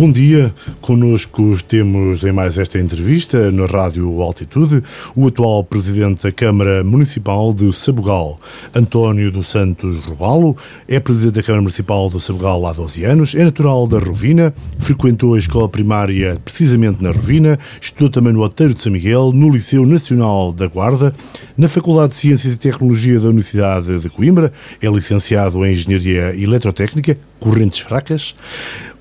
Bom dia, conosco temos em mais esta entrevista na Rádio Altitude o atual Presidente da Câmara Municipal de Sabugal, António dos Santos Robalo, é Presidente da Câmara Municipal do Sabugal há 12 anos, é natural da Rovina, frequentou a escola primária precisamente na Rovina, estudou também no Oteiro de São Miguel, no Liceu Nacional da Guarda, na Faculdade de Ciências e Tecnologia da Universidade de Coimbra, é licenciado em Engenharia Eletrotécnica, correntes fracas,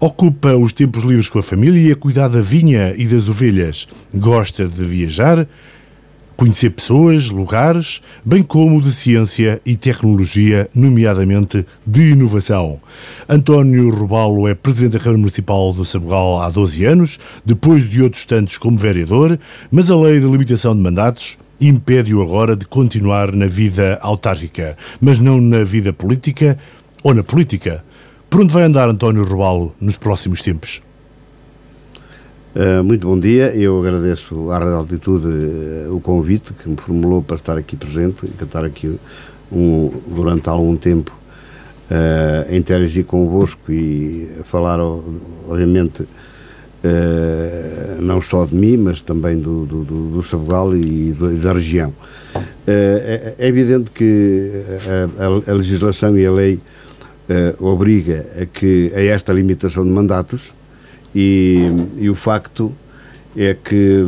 Ocupa os tempos livres com a família, cuidar da vinha e das ovelhas. Gosta de viajar, conhecer pessoas, lugares, bem como de ciência e tecnologia, nomeadamente de inovação. António Robalo é presidente da Câmara Municipal do Sabugal há 12 anos, depois de outros tantos como vereador, mas a lei de limitação de mandatos impede-o agora de continuar na vida autárquica, mas não na vida política ou na política por onde vai andar António Robalo nos próximos tempos? Uh, muito bom dia, eu agradeço à Rádio Altitude uh, o convite que me formulou para estar aqui presente, estar aqui um, durante algum tempo uh, a interagir convosco e falar, obviamente, não só de mim, mas também do, do, do, do Sabugal e, do, e, da região. É, é, evidente que a, a, a legislação e a lei uh, obriga a, que, a esta limitação de mandatos e, e o facto é que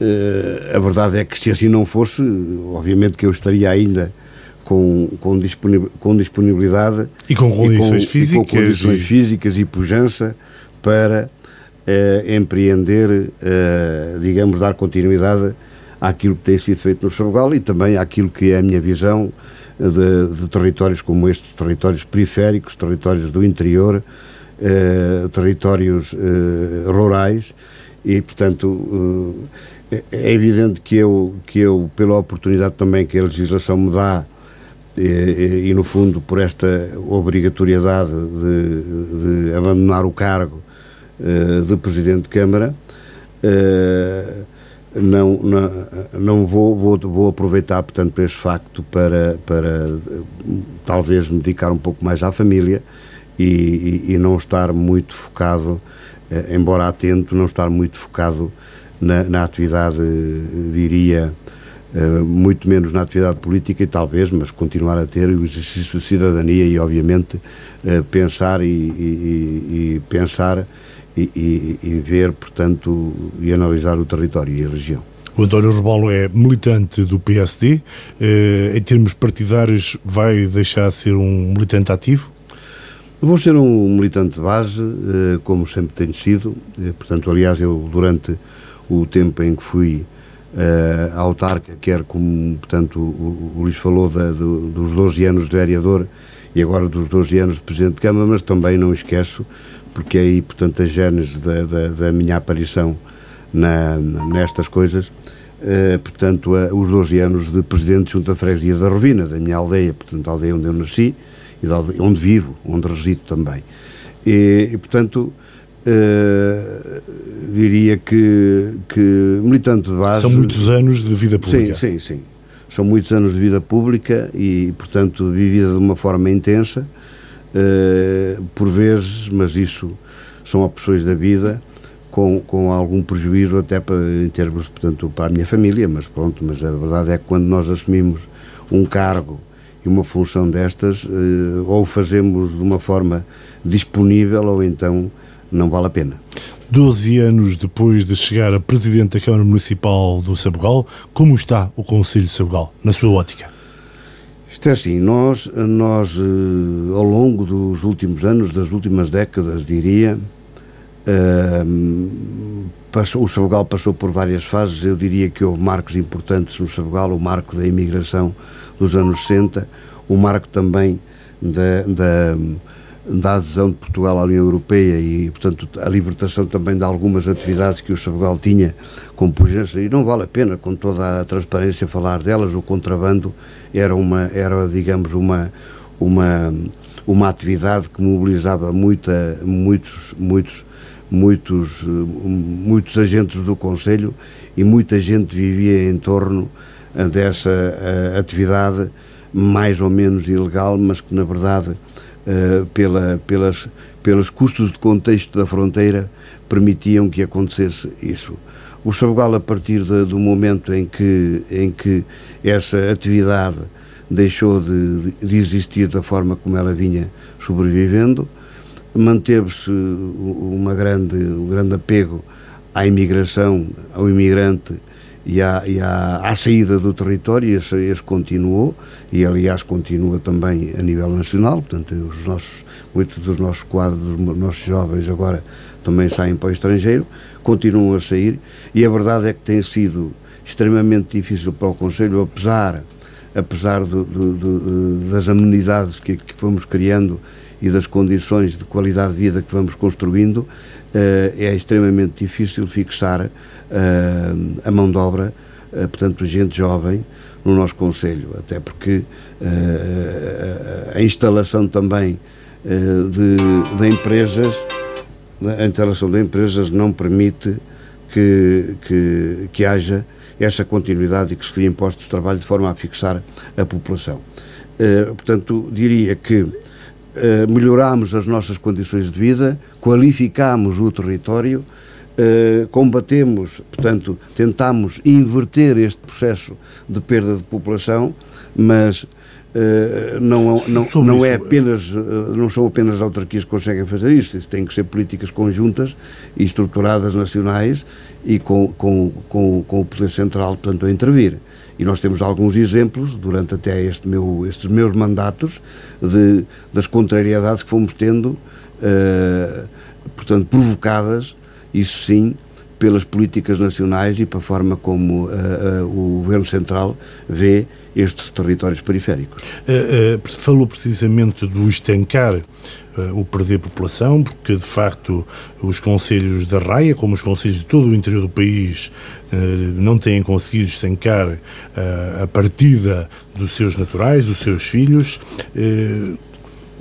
uh, a verdade é que se assim não fosse, obviamente que eu estaria ainda com, com, com disponibilidade e com condições, e com, físicas, e com condições físicas e pujança para uh, empreender, digamos, dar continuidade àquilo que tem sido feito no Sabugal e também àquilo que é a minha visão de, de territórios como estes, territórios periféricos, territórios do interior, eh, territórios eh, rurais e, portanto, eh, é evidente que eu, que eu, pela oportunidade também que a legislação me dá e, e no fundo, por esta obrigatoriedade de, de abandonar o cargo eh, de Presidente de Câmara, eh, não, não, não vou, vou, vou aproveitar, portanto, este facto para, para talvez me dedicar um pouco mais à família e, e, e não estar muito focado, eh, embora atento, não estar muito focado na, na atividade, diria, eh, muito menos na atividade política e talvez, mas continuar a ter o exercício de cidadania e, obviamente, eh, pensar e, e pensar e, e, e, ver, portanto, e analisar o território e a região. O António Rebolo é militante do PSD. Eh, em termos partidários, vai deixar de ser um militante ativo? Vou ser um militante de base, eh, como sempre tenho sido. Eh, portanto, aliás, eu durante o tempo em que fui uh, autarca, quer como, portanto, o, o Luís falou da, do, dos 12 anos de vereador e agora dos 12 anos de Presidente de Câmara, mas também não esqueço porque é aí, portanto, a gênese da, da, da minha aparição na, nestas coisas, uh, portanto, uh, os 12 anos de presidente junto à freguesia da Rovina, da minha aldeia, portanto, a aldeia onde eu nasci e aldeia, onde vivo, onde resido também. E, e portanto, uh, diria que, que militante de base. São muitos anos de vida pública. Sim, sim, sim. São muitos anos de vida pública e, portanto, vivida de uma forma intensa uh, por vezes, mas isso são opções da vida, com, com algum prejuízo até para, em termos, portanto, para a minha família, mas pronto, mas a verdade é que quando nós assumimos um cargo e uma função destas, uh, ou fazemos de uma forma disponível ou então não vale a pena. Doze anos depois de chegar a Presidente da Câmara Municipal do Sabugal, como está o Conselho de Sabugal, na sua ótica? Isto é assim, nós, nós eh, ao longo dos últimos anos, das últimas décadas, diria, uh, passou, o Sabugal passou por várias fases. Eu diria que houve marcos importantes no Sabugal, o marco da imigração dos anos 60, o marco também da, da da adesão de Portugal à União Europeia e, portanto, a libertação também de algumas atividades que o Sabugal tinha com pujança, e não vale a pena, com toda a transparência, falar delas, o contrabando era, uma, era digamos, uma, uma, uma atividade que mobilizava muita, muitos, muitos, muitos, muitos agentes do Conselho e muita gente vivia em torno dessa uh, atividade mais ou menos ilegal, mas que na verdade uh, pela, pelas, pelos custos de contexto da fronteira, permitiam que acontecesse isso. O Sabugal, a partir de, do momento em que, em que essa atividade deixou de, de existir da forma como ela vinha sobrevivendo, manteve-se uma grande, um grande apego à imigração, ao imigrante e à, e à, à saída do território, e esse, esse, continuou, e aliás continua também a nível nacional, portanto, os nossos, oito dos nossos quadros, dos nossos jovens agora também saem para o estrangeiro, continuam a sair, e a verdade é que tem sido extremamente difícil para o Conselho, apesar, apesar do, do, do, das amenidades que, que vamos criando e das condições de qualidade de vida que vamos construindo, eh, é extremamente difícil fixar eh, a mão de obra, eh, portanto, gente jovem no nosso Conselho, até porque a instalação também de, de empresas, a instalação de empresas não permite que, que, que haja essa continuidade e que se criem postos de trabalho de forma a fixar a população. portanto, diria que eh, melhoramos as nossas condições de vida, qualificamos o território, uh, combatemos, portanto, tentamos inverter este processo de perda de população, mas Uh, não, não, não, é apenas, uh, não são apenas as autarquias que conseguem fazer isso, isso tem que ser políticas conjuntas e estruturadas nacionais e com, com, com, com o Poder Central, portanto, a intervir. E nós temos alguns exemplos, durante até este meu, estes meus mandatos, de, das contrariedades que fomos tendo, uh, portanto, provocadas, isso sim, pelas políticas nacionais e para a forma como uh, uh, o Governo Central vê estes territórios periféricos. falou precisamente do estancar o perder população, porque de facto os conselhos da Raia, como os conselhos de todo o interior do país, não têm conseguido estancar a partida dos seus naturais, dos seus filhos.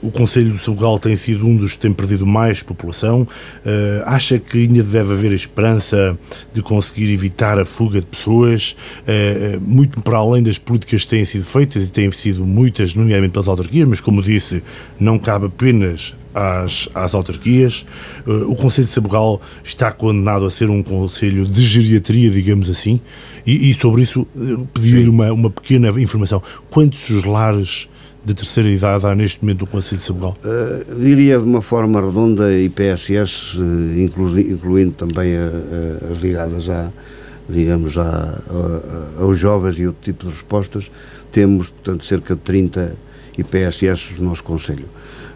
O Conselho do Sabugal tem sido um dos que tem perdido mais população. Uh, acha que ainda deve haver esperança de conseguir evitar a fuga de pessoas, uh, muito para além das políticas que têm sido feitas e têm sido muitas, nomeadamente pelas autarquias, mas como disse, não cabe apenas às, às autarquias. Uh, o Conselho de Sabugal está condenado a ser um conselho de geriatria, digamos assim, e, e sobre isso pedir uma, uma pequena informação. Quantos lares de terceira idade há neste momento no Conselho de Sabugal? Uh, diria de uma forma redonda e PSS, eh, inclu incluindo também a, a, as ligadas a, digamos, a, aos jovens e outro tipo de respostas, temos, portanto, cerca de 30 IPSS no nosso Conselho.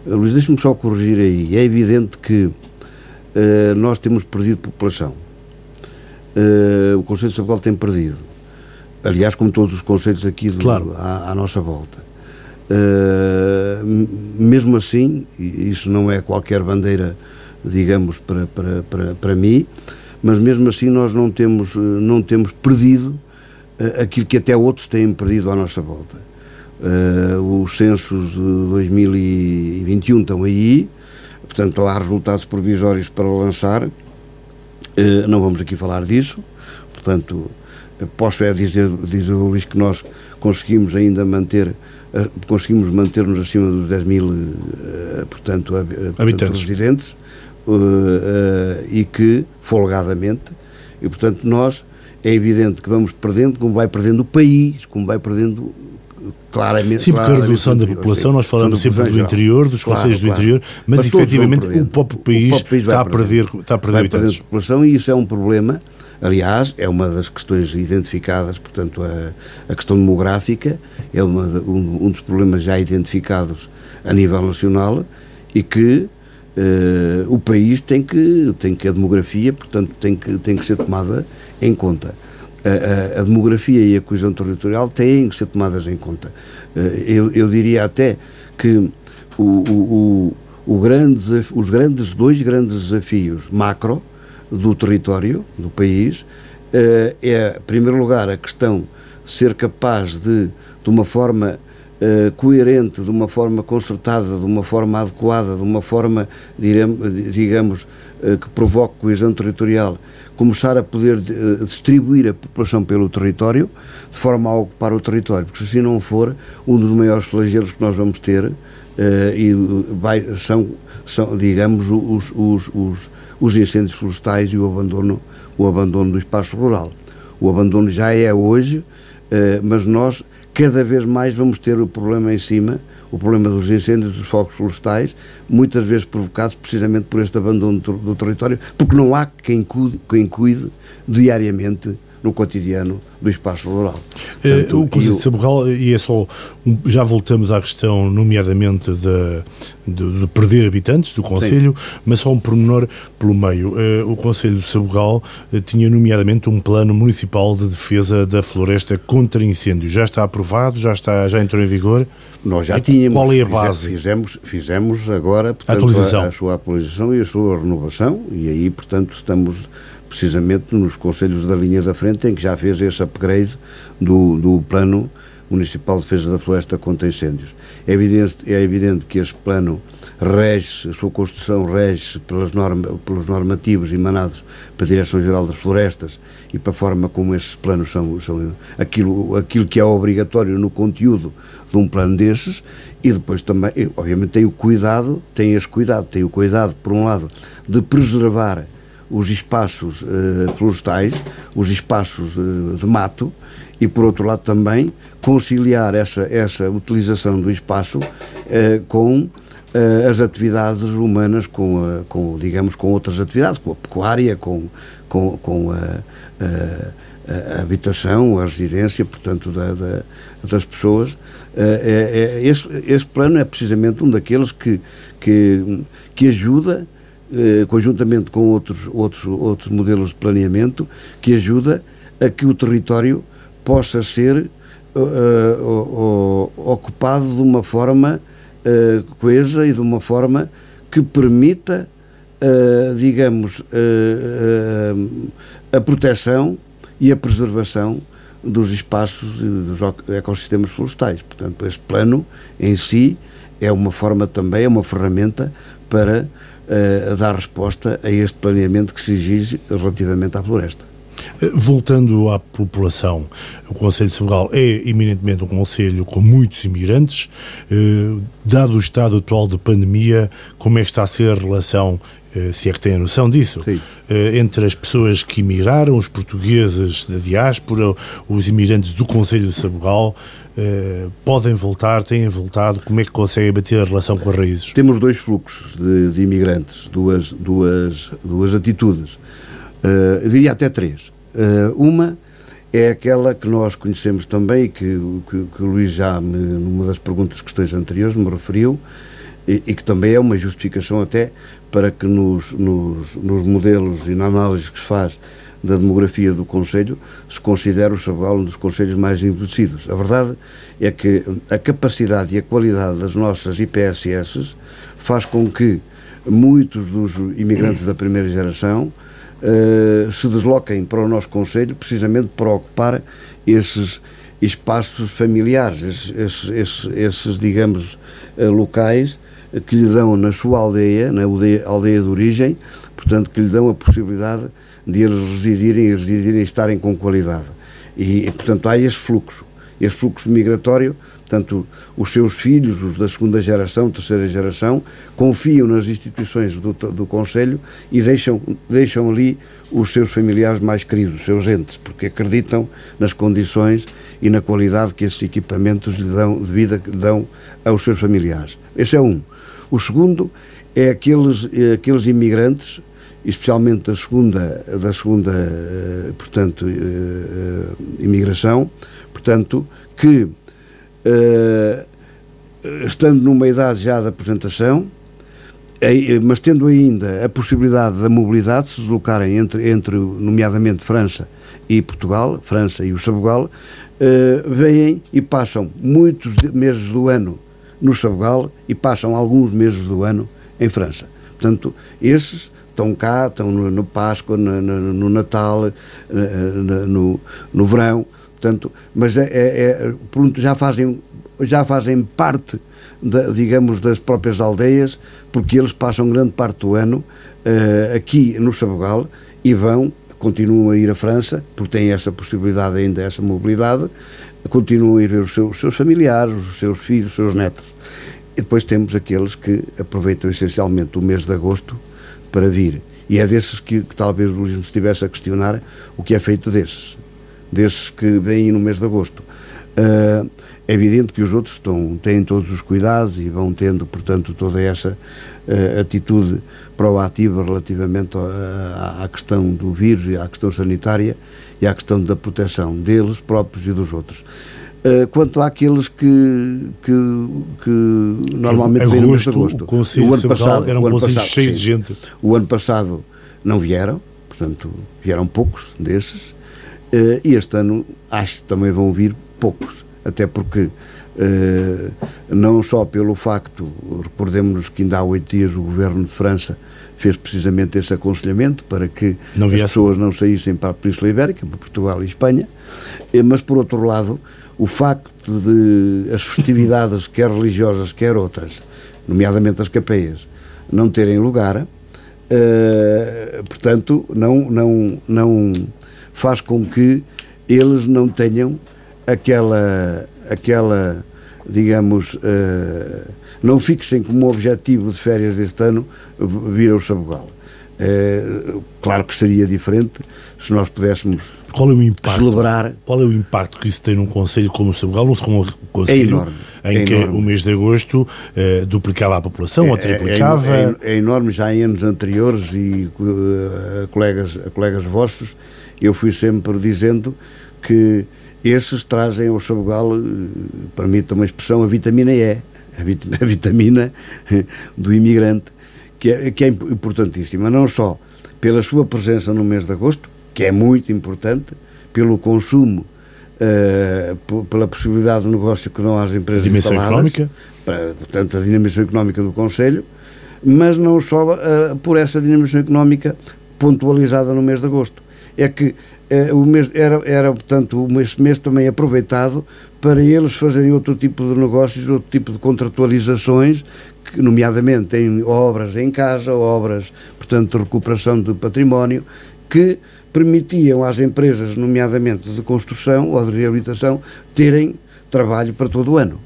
Uh, Luís, deixe-me só corrigir aí. É evidente que uh, nós temos perdido população. Uh, o Conselho de Sabugal tem perdido. Aliás, como todos os conselhos aqui do, claro. à, à nossa volta. Uh, mesmo assim, isso não é qualquer bandeira, digamos, para, para, para, para mim, mas mesmo assim nós não temos, não temos perdido uh, aquilo que até outros têm perdido à nossa volta. Uh, os censos de 2021 estão aí, portanto há resultados provisórios para lançar, não vamos aqui falar disso, portanto posso é dizer, dizer o Luís que nós conseguimos ainda manter eh, conseguimos manter-nos acima dos 10 mil, portanto, uh, portanto, residentes uh, e que, folgadamente, e portanto nós, é evidente que vamos perdendo, como vai perdendo o país, como vai perdendo claramente. Sim, porque a redução da população, sim, nós falamos sempre do interior, dos claro, conselhos do claro. interior, mas, mas efetivamente o próprio país, o país está, a perder, está a perder habitantes. população e isso é um problema Aliás, é uma das questões identificadas, portanto, a, a questão demográfica é uma, um, um, dos problemas já identificados a nível nacional e que uh, o país tem que, tem que, a demografia, portanto, tem que, tem que ser tomada em conta. A, a, a demografia e a coesão territorial têm que ser tomadas em conta. Uh, eu, eu, diria até que o, o, o grande, os grandes, dois grandes desafios macro do território, do país, eh, é, em primeiro lugar, a questão de ser capaz de, de uma forma eh, coerente, de uma forma concertada, de uma forma adequada, de uma forma, digamos, eh, que provoque coesão territorial, começar a poder distribuir a população pelo território, de forma a ocupar o território, porque se assim não for, um dos maiores flagelos que nós vamos ter, e vai, são são, digamos, os, os, os, os incêndios florestais e o abandono, o abandono do espaço rural. O abandono já é hoje, eh, mas nós cada vez mais vamos ter o problema em cima, o problema dos incêndios, dos focos florestais, muitas vezes provocados precisamente por este abandono do, território, porque não há quem cuide, quem cuide diariamente no cotidiano do espaço rural. Eh, Portanto, o Conselho de Sabugal, e é só, já voltamos à questão, nomeadamente, de, de, de perder habitantes do Conselho, mas só um pormenor pelo meio. Eh, o Conselho de Sabugal eh, tinha, nomeadamente, um plano municipal de defesa da floresta contra incêndios. Já está aprovado? Já, está, já entrou em vigor? Nós já tínhamos. Qual é a base? Fizemos, fizemos agora portanto. A, a sua atualização e a sua renovação, e aí, portanto, estamos precisamente nos conselhos da linha da frente, em que já fez esse upgrade do, do plano municipal de defesa da floresta contra incêndios. É evidente, é evidente que este plano rege, a sua construção rege pelas norma, pelos normativos emanados para a Direção-Geral das Florestas e para a forma como esses planos são, são aquilo, aquilo que é obrigatório no conteúdo de um plano desses e depois também, obviamente, tem o cuidado, tem esse cuidado, tem o cuidado, por um lado, de preservar os espaços uh, florestais, os espaços uh, de mato e, por outro lado, também conciliar essa, essa utilização do espaço uh, com as atividades humanas, com, a, com, digamos, com outras atividades, com a pecuária, com, com, com a, a, a habitação, a residência, portanto, da, da, das pessoas. É, é, esse, esse plano é precisamente um daqueles que, que, que ajuda eh, conjuntamente com outros, outros, outros modelos de planeamento, que ajuda a que o território possa ser uh, ocupado de uma forma uh, coesa e de uma forma que permita, uh, digamos, a proteção e a preservação dos espaços e dos ecossistemas florestais. Portanto, este plano em si é uma forma também, é uma ferramenta para a dar resposta a este planeamento que se exige relativamente à floresta. Eh, voltando à população, o Conselho de Senegal é eminentemente um conselho com muitos imigrantes. Eh, dado o estado atual de pandemia, como é que está a ser a relação, eh, se é que tem a noção disso, Sim. entre as pessoas que emigraram, os portugueses da diáspora, os imigrantes do Conselho de Sabugal, Uh, podem voltar, têm voltado, como é que conseguem bater a relação com as raízes? Temos dois fluxos de, de imigrantes, duas, duas, duas atitudes, uh, diria até três. Uh, uma é aquela que nós conhecemos também, que, que, que o Luís já, me, numa das perguntas, questões anteriores, me referiu, e, e, que também é uma justificação até para que nos, nos, nos modelos e na análise que se faz da demografia do Conselho, se considera o Sabugal um dos Conselhos mais envelhecidos. A verdade é que a capacidade e a qualidade das nossas IPSS faz com que muitos dos imigrantes da primeira geração uh, se desloquem para o nosso Conselho precisamente para ocupar esses espaços familiares, esses, esses, esses, esses digamos, uh, locais que lhe dão na sua aldeia, na aldeia, aldeia de origem, portanto, que lhe dão a possibilidade de eles residirem e residirem e estarem com qualidade. E, portanto, há esse fluxo, esse fluxo migratório, portanto, os seus filhos, os da segunda geração, terceira geração, confiam nas instituições do, do Conselho e deixam, deixam ali os seus familiares mais queridos, os seus entes, porque acreditam nas condições e na qualidade que esses equipamentos lhe dão, de vida dão aos seus familiares. Esse é um. O segundo é aqueles, é aqueles imigrantes especialmente da segunda, da segunda eh, portanto, eh, eh, imigração, portanto, que estando numa idade já de aposentação, mas tendo ainda a possibilidade da mobilidade, se deslocarem entre, entre nomeadamente França e Portugal, França e o Sabugal, vêm e passam muitos meses do ano no Sabugal e passam alguns meses do ano em França. Portanto, esses estão cá, estão no, no Páscoa, no, no, no Natal, no, no verão, portanto, mas é, é, é, pronto, já fazem já fazem parte, da, digamos, das próprias aldeias, porque eles passam grande parte do ano uh, aqui no Sabugal e vão, continuam a ir à França, porque têm essa possibilidade ainda, essa mobilidade, continuam a ir ver os seus, os seus familiares, os seus filhos, os seus netos. E depois temos aqueles que aproveitam essencialmente o mês de agosto para vir. E é desses que, que talvez o Luís estivesse a questionar o que é feito desses. Desses que vêm no mês de agosto. Uh, é evidente que os outros estão, têm todos os cuidados e vão tendo, portanto, toda essa uh, atitude proativa relativamente à, à, questão do vírus e à questão sanitária e à questão da proteção deles próprios e dos outros. Uh, quanto àqueles que, que, que normalmente vêm no mês de agosto. O, o ano passado era um conselho cheio sim, de gente. O ano passado não vieram, portanto, vieram poucos desses, uh, e este ano acho que também vão vir poucos, até porque Uh, não só pelo facto, recordemos-nos que ainda há oito dias o governo de França fez precisamente esse aconselhamento para que as pessoas não saíssem para a Península Ibérica, para Portugal e Espanha, mas por outro lado, o facto de as festividades, quer religiosas, quer outras, nomeadamente as capeias, não terem lugar, uh, portanto, não, não, não faz com que eles não tenham aquela, aquela digamos, uh, não fixem como objetivo de férias deste ano vir ao Sabugal. Uh, claro que seria diferente se nós pudéssemos qual é o impacto, celebrar. Qual é o impacto que isso tem num Conselho como o Sabugal, ou como um Conselho é enorme, em é que enorme. o mês de agosto uh, duplicava a população é, ou triplicava? É, é, enorme, já em anos anteriores e uh, colegas, colegas vossos, eu fui sempre dizendo que esses trazem ao Sabugal, eh, permita uma expressão, a vitamina E, a vitamina do imigrante, que é, que é importantíssima, não só pela sua presença no mês de agosto, que é muito importante, pelo consumo, uh, pela possibilidade de negócio que dão às empresas dimensão económica. Para, portanto, a dinamização económica do Conselho, mas não só uh, por essa dinamização económica pontualizada no mês de agosto. É que eh, o mês, era, era, portanto, esse mês também aproveitado para eles fazerem outro tipo de negócios, outro tipo de contratualizações, que, nomeadamente em obras em casa, obras, portanto, de recuperação de património, que permitiam às empresas, nomeadamente de construção ou de reabilitação, terem trabalho para todo o ano.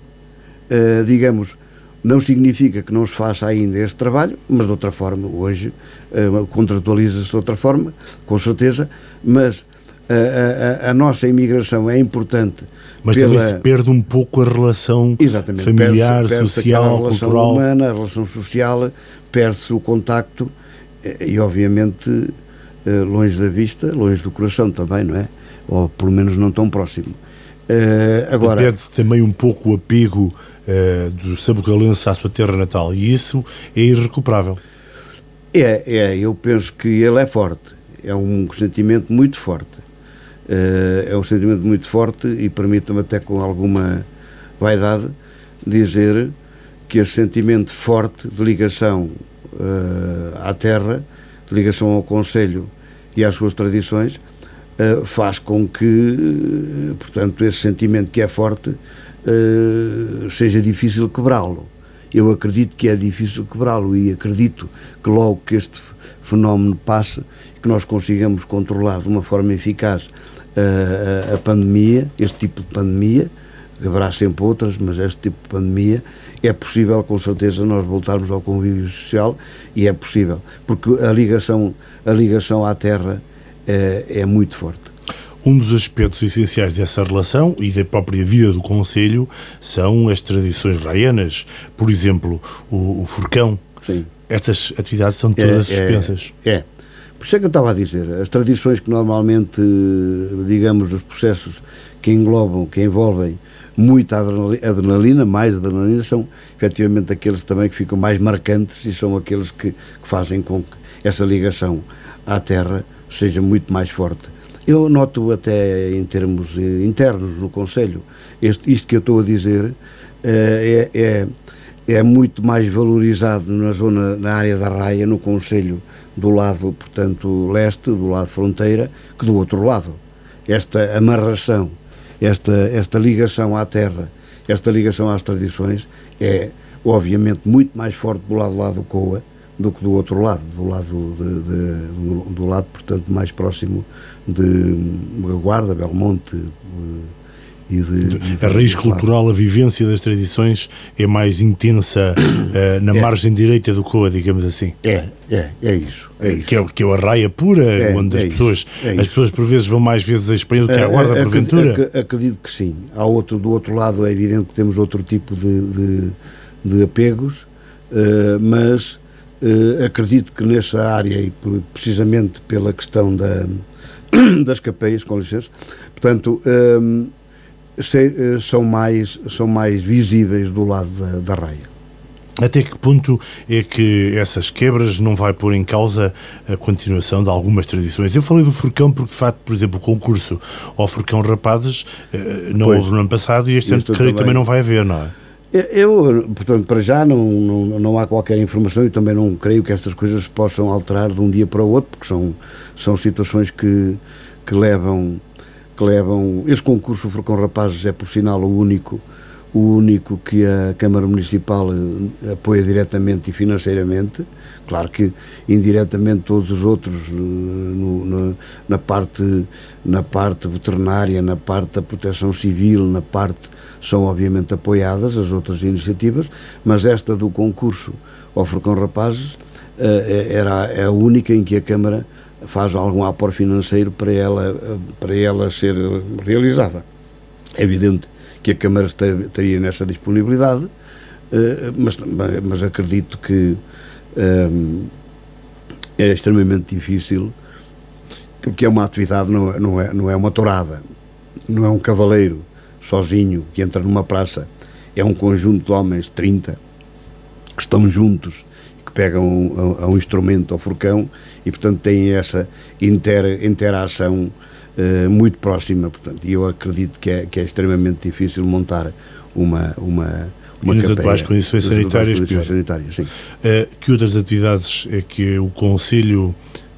Uh, digamos, não significa que não se faça ainda este trabalho, mas de outra forma, hoje uh, contratualiza-se de outra forma, com certeza, mas a, a, a, nossa imigração é importante. Mas pela... também se perde um pouco a relação Exatamente, familiar, perde perde social, a relação cultural. humana, a relação social, perde-se o contacto e, obviamente, eh, longe da vista, longe do coração também, não é? Ou pelo menos não tão próximo. Uh, agora perde também um pouco o apego uh, do sabucalense à sua terra natal e isso é irrecuperável. É, é, eu penso que ele é forte, é um sentimento muito forte. Uh, é um sentimento muito forte e permita-me até com alguma vaidade dizer que esse sentimento forte de ligação uh, à terra, de ligação ao Conselho e às suas tradições, faz com que, portanto, esse sentimento que é forte seja difícil quebrá-lo. Eu acredito que é difícil quebrá-lo e acredito que logo que este fenómeno passe, que nós consigamos controlar de uma forma eficaz a, a, pandemia, este tipo de pandemia, haverá sempre outras, mas este tipo de pandemia, é possível com certeza nós voltarmos ao convívio social e é possível, porque a ligação, a ligação à terra é, é muito forte. Um dos aspectos essenciais dessa relação e da própria vida do Conselho são as tradições raianas. Por exemplo, o, o furcão. Sim. Estas atividades são todas é, é suspensas. É, é. Por isso é que eu estava a dizer, as tradições que normalmente, digamos, os processos que englobam, que envolvem muita adrenalina, mais adrenalina, são efetivamente aqueles também que ficam mais marcantes e são aqueles que, que fazem com que essa ligação à Terra seja muito mais forte. Eu noto até em termos internos no Conselho, isto que eu estou a dizer eh, é, é é muito mais valorizado na zona, na área da raia, no Conselho do lado, portanto, leste, do lado fronteira, que do outro lado. Esta amarração, esta, esta ligação à terra, esta ligação às tradições é, obviamente, muito mais forte do lado lá do Coa do que do outro lado, do lado, de, de, do lado portanto, mais próximo de Guarda, Belmonte, e de, de a raiz cultural, a vivência das tradições é mais intensa uh, na é. margem direita do Coa, digamos assim. É, é, é isso. É isso. Que, é, que é a raia pura, é, onde as, é pessoas, é as pessoas por vezes vão mais vezes a Espanha do que a Guarda, uh, porventura. Ac acredito que sim. Há outro, do outro lado é evidente que temos outro tipo de, de, apegos, uh, mas acredito que nessa área, e precisamente pela questão da, das capeias, com licença, portanto eh, são mais, são mais visíveis do lado da, da raia. Até que ponto é que essas quebras não vai pôr em causa a continuação de algumas tradições? Eu falei do Furcão porque, de facto, por exemplo, o concurso ao Furcão Rapazes eh, não pois, houve no ano passado e este ano, creio, também não vai haver, não é? Eu, portanto, para já não, não, não há qualquer informação e também não creio que estas coisas possam alterar de um dia para o outro, porque são, são situações que, que levam que levam. Este concurso, o Furcão Rapazes, é por sinal o único, o único que a Câmara Municipal apoia diretamente e financeiramente. Claro que indiretamente todos os outros, eh, no, no, na, parte, na parte veterinária, na parte da proteção civil, na parte são obviamente apoiadas as outras iniciativas, mas esta do concurso ao Furcão Rapazes eh, era é a única em que a Câmara faz algum aporte financeiro para ela, para ela ser realizada. É evidente que a Câmara estaria nessa disponibilidade, eh, mas, mas acredito que eh, é extremamente difícil, porque é uma atividade, não é, não é, não é uma tourada, não é um cavaleiro sozinho que entra numa praça, é um conjunto de homens, 30, que estão juntos pegam a, a um instrumento ao furcão e, portanto, têm essa inter, interação uh, muito próxima. Portanto, e eu acredito que é, que é extremamente difícil montar uma. uma uma e nas atuais condições sanitárias, condições sanitárias. Uh, que outras atividades é que o Conselho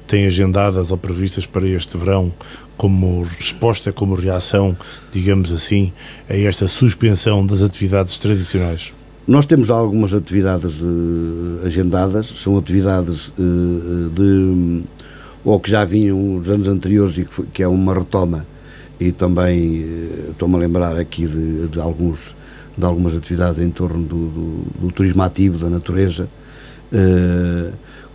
tem agendadas ou previstas para este verão como resposta, como reação, digamos assim, a esta suspensão das atividades tradicionais? Nós temos algumas atividades uh, agendadas, são atividades uh, de. ou que já vinham nos anos anteriores e que, que é uma retoma, e também estou-me a lembrar aqui de, de, alguns, de algumas atividades em torno do, do, do turismo ativo, da natureza,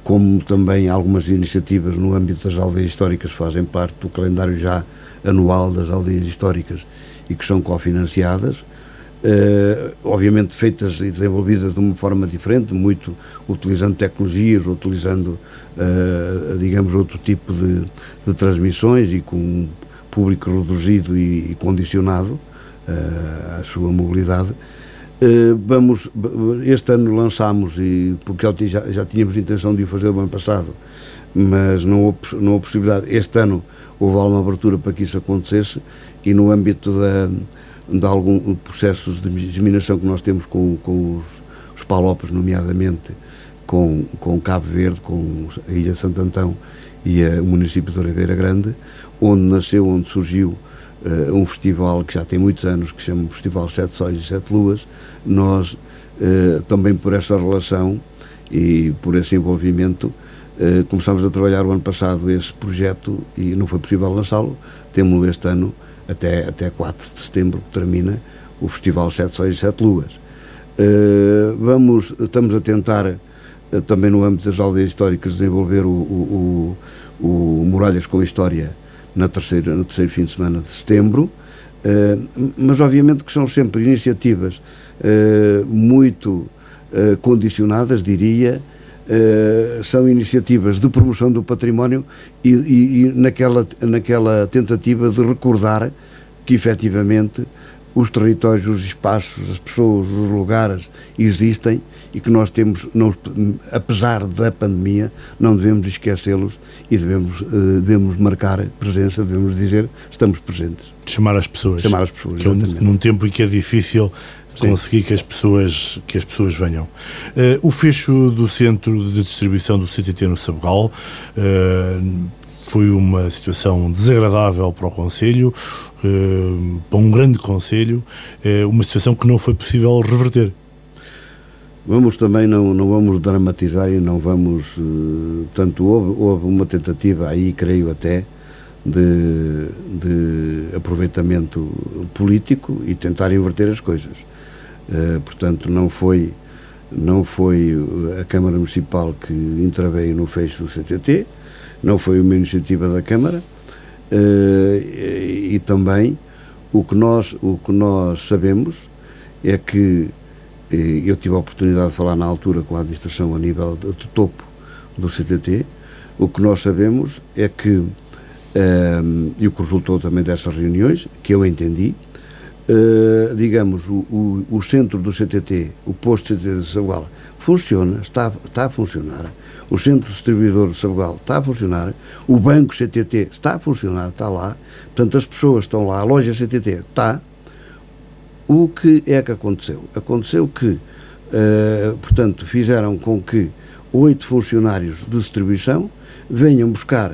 como também algumas iniciativas no âmbito das aldeias históricas fazem parte do calendário já anual das aldeias históricas e que são cofinanciadas Uh, obviamente feitas e desenvolvidas de uma forma diferente, muito utilizando tecnologias, utilizando, uh, digamos, outro tipo de, de, transmissões e com um público reduzido e, e condicionado uh, à sua mobilidade. vamos, este ano lançámos, e, porque já, já tínhamos intenção de o fazer no ano passado, mas não houve, não houve possibilidade. Este ano houve alguma abertura para que isso acontecesse e no âmbito da de alguns processos de disseminação que nós temos com, com os, os Palopes, nomeadamente com, com Cabo Verde, com a Ilha Santo Antão e a, o município de Oliveira Grande, onde nasceu, onde surgiu uh, um festival que já tem muitos anos, que se chama Festival Sete Sóis e Sete Luas. Nós, uh, também por essa relação e por esse envolvimento, uh, começámos a trabalhar o ano passado esse projeto e não foi possível lançá-lo. Temos-lo este ano até, até 4 de setembro que termina o Festival Sete Sóis e Sete Luas. Vamos, estamos a tentar, também no âmbito das aldeias históricas, desenvolver o, o, o, o Muralhas com História na terceira, no terceiro fim de semana de setembro, uh, mas obviamente que são sempre iniciativas muito condicionadas, diria, Uh, são iniciativas de promoção do património e, e, e, naquela, naquela tentativa de recordar que efetivamente os territórios, os espaços, as pessoas, os lugares existem e que nós temos, não, apesar da pandemia, não devemos esquecê-los e devemos, uh, devemos marcar presença, devemos dizer estamos presentes. Chamar as pessoas. Chamar as pessoas. Que é num tempo em que é difícil conseguir que as pessoas que as pessoas venham. Uh, o fecho do centro de distribuição do CTT no Sabugal uh, foi uma situação desagradável para o Conselho, uh, para um grande Conselho, uma situação que não foi possível reverter. Vamos também, não, não vamos dramatizar e não vamos. tanto houve, houve uma tentativa aí, creio até, de, de aproveitamento político e tentar inverter as coisas. Uh, portanto, não foi, não foi a Câmara Municipal que interveio no fecho do CTT, não foi uma iniciativa da Câmara uh, e, e, também o que, nós, o que nós sabemos é que eu tive a oportunidade de falar na altura com a administração a nível de topo do CTT. O que nós sabemos é que um, e o que resultou também dessas reuniões, que eu entendi, uh, digamos, o, o, o, centro do CTT, o posto CTT de Sabugal, funciona, está, está a funcionar. O centro distribuidor de Sabugal está a funcionar. O banco CTT está a funcionar, está lá. Portanto, as pessoas estão lá. A loja CTT está. O que é que aconteceu? Aconteceu que, uh, portanto, fizeram com que oito funcionários de distribuição venham buscar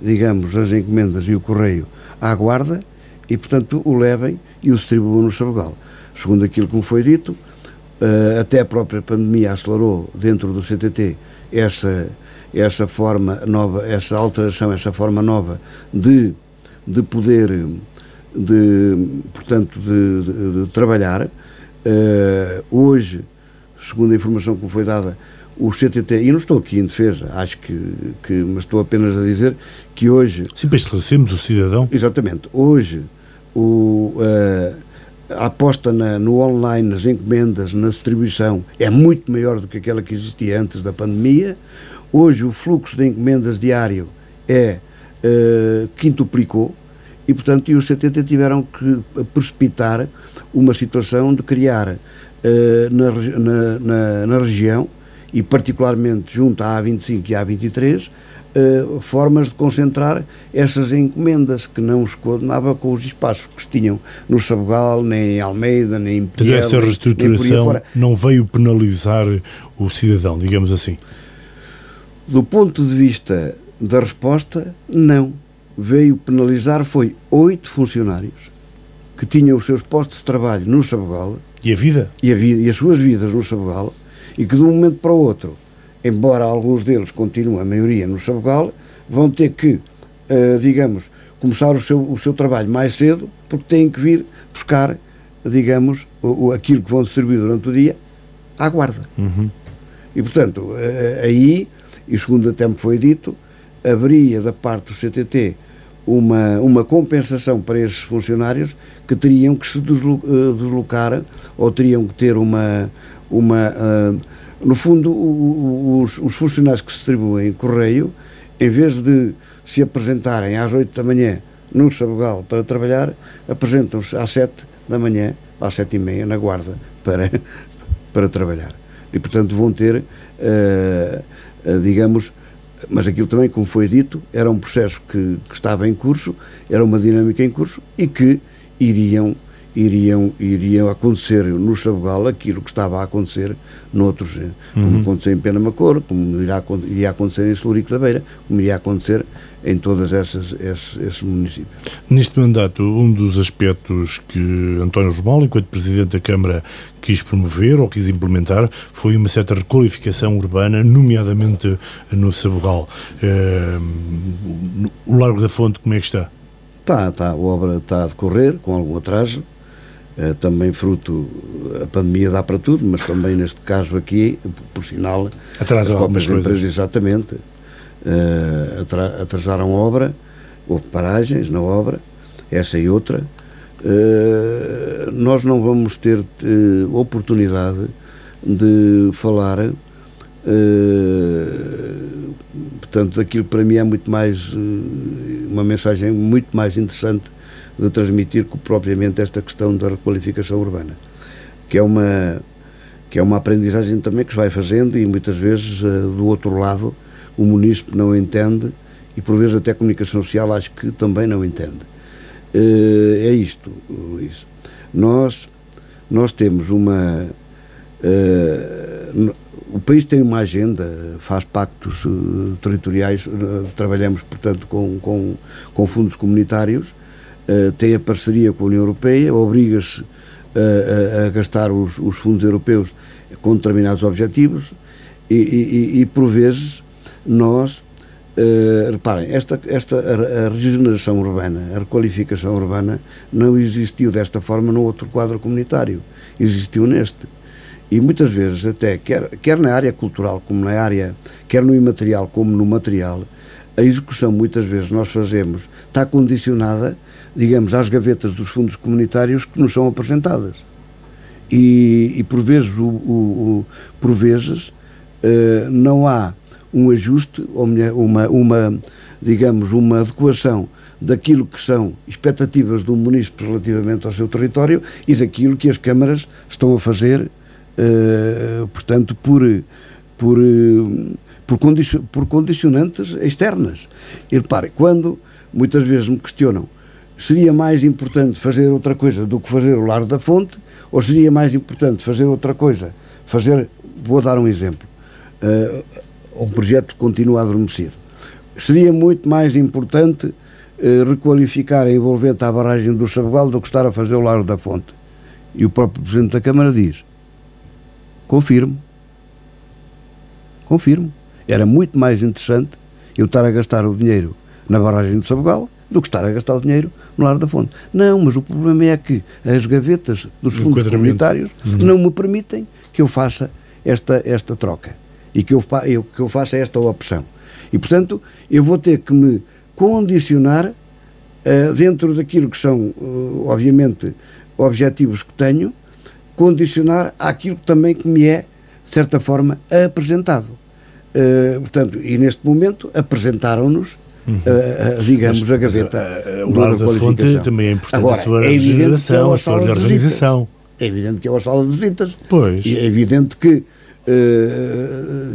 digamos, as encomendas e o correio à guarda e, portanto, o levem e o distribuam no Sabugal. Segundo aquilo que me foi dito, uh, até a própria pandemia acelerou dentro do CTT essa, essa forma nova, essa alteração, essa forma nova de, de poder, de, portanto, de, de, de trabalhar. Uh, hoje, segundo a informação que me foi dada, o CTT, e não estou aqui em defesa, acho que, que mas estou apenas a dizer que hoje... Sim, para esclarecermos o cidadão. Exatamente. Hoje, o, uh, a aposta na, no online, nas encomendas, na distribuição, é muito maior do que aquela que existia antes da pandemia. Hoje, o fluxo de encomendas diário é uh, quintuplicou e, portanto, e os CTT tiveram que precipitar uma situação de criar uh, na, na, na, na região e particularmente junto à A25 e à A23, Uh, formas de concentrar essas encomendas que não se coordenava com os espaços que se tinham no Sabugal, nem em Almeida, nem em Piel, Essa reestruturação não veio penalizar o cidadão, digamos assim? Do ponto de vista da resposta, não. Veio penalizar foi oito funcionários que tinham os seus postos de trabalho no Sabugal. E a vida? E, a vida, e as suas vidas no Sabugal e que de um momento para o outro, embora alguns deles continuem, a maioria no Sabugal, vão ter que, uh, digamos, começar o seu, o seu trabalho mais cedo, porque têm que vir buscar, digamos, o, aquilo que vão distribuir durante o dia à guarda. Uhum. E, portanto, uh, aí, e segundo até me foi dito, haveria da parte do CTT uma, uma compensação para esses funcionários que teriam que se eh, deslocar ou teriam que ter uma, uma. Uh, no fundo, os, os, funcionários que se distribuem correio, em vez de se apresentarem às 8 da manhã no Sabugal para trabalhar, apresentam-se às 7 da manhã, às 7 e meia, na Guarda, para, para trabalhar. E, portanto, vão ter, uh, digamos, mas aquilo também, como foi dito, era um processo que, que estava em curso, era uma dinâmica em curso e que iriam iriam, iriam acontecer no Sabugal aquilo que estava a acontecer noutros, eh, como uhum. aconteceu em Penamacor, como irá, iria acontecer em Celurico da Beira, como iria acontecer em todos esses, esses, esses, municípios. Neste mandato, um dos aspectos que António Romal, enquanto Presidente da Câmara, quis promover ou quis implementar foi uma certa requalificação urbana, nomeadamente no Sabugal. Uh, o Largo da Fonte, como é que está? Está, está, a obra está a decorrer, com algum atraso, eh, também fruto, a pandemia dá para tudo, mas também neste caso aqui, por sinal, Atrasa as próprias empresas, exatamente, uh, atrasaram obra, houve paragens na obra, essa e outra. Uh, nós não vamos ter uh, oportunidade de falar, portanto, aquilo para mim é muito mais, uma mensagem muito mais interessante de transmitir propriamente esta questão da requalificação urbana, que é uma que é uma aprendizagem também que se vai fazendo e muitas vezes do outro lado o munícipe não entende e por vezes até a comunicação social acho que também não entende. Eh, é isto, Luís. Nós, nós temos uma. Uh, o país tem uma agenda, faz pactos uh, territoriais, uh, trabalhamos, portanto, com, com, com fundos comunitários tem a parceria com a União Europeia, obriga-se a, a, a, gastar os, os, fundos europeus com determinados objetivos e, e, e por vezes nós Uh, reparem, esta, esta, a, regeneração urbana, a requalificação urbana, não existiu desta forma no outro quadro comunitário. Existiu neste. E muitas vezes, até, quer, quer na área cultural, como na área, quer no imaterial, como no material, a execução, muitas vezes, nós fazemos, está condicionada, digamos, às gavetas dos fundos comunitários que nos são apresentadas. E, e por vezes, o, o, o por vezes uh, não há um ajuste, ou uma, uma, digamos, uma adequação daquilo que são expectativas do município relativamente ao seu território e daquilo que as câmaras estão a fazer, uh, portanto, por, por, por, condicio, por condicionantes externas. E repare, quando muitas vezes me questionam seria mais importante fazer outra coisa do que fazer o lar da fonte, ou seria mais importante fazer outra coisa, fazer, vou dar um exemplo, uh, um projeto continua adormecido. Seria muito mais importante eh, requalificar a envolvente à barragem do Sabugal do que estar a fazer o Largo da Fonte. E o próprio Presidente da Câmara diz: confirmo. Confirmo. Era muito mais interessante eu estar a gastar o dinheiro na barragem do Sabugal do que estar a gastar o dinheiro no Largo da Fonte. Não, mas o problema é que as gavetas dos fundos comunitários uhum. não me permitem que eu faça esta, esta troca e que eu, eu, que eu faça esta opção. E, portanto, eu vou ter que me condicionar uh, dentro daquilo que são, uh, obviamente, objetivos que tenho, condicionar àquilo também que me é, de certa forma, apresentado. Uh, portanto, e neste momento apresentaram-nos Uhum. digamos, mas, a gaveta. Mas, o lado da fonte também é importante Agora, a sua é regeneração, é a sua organização. É evidente que é uma sala de visitas. Pois. E é evidente que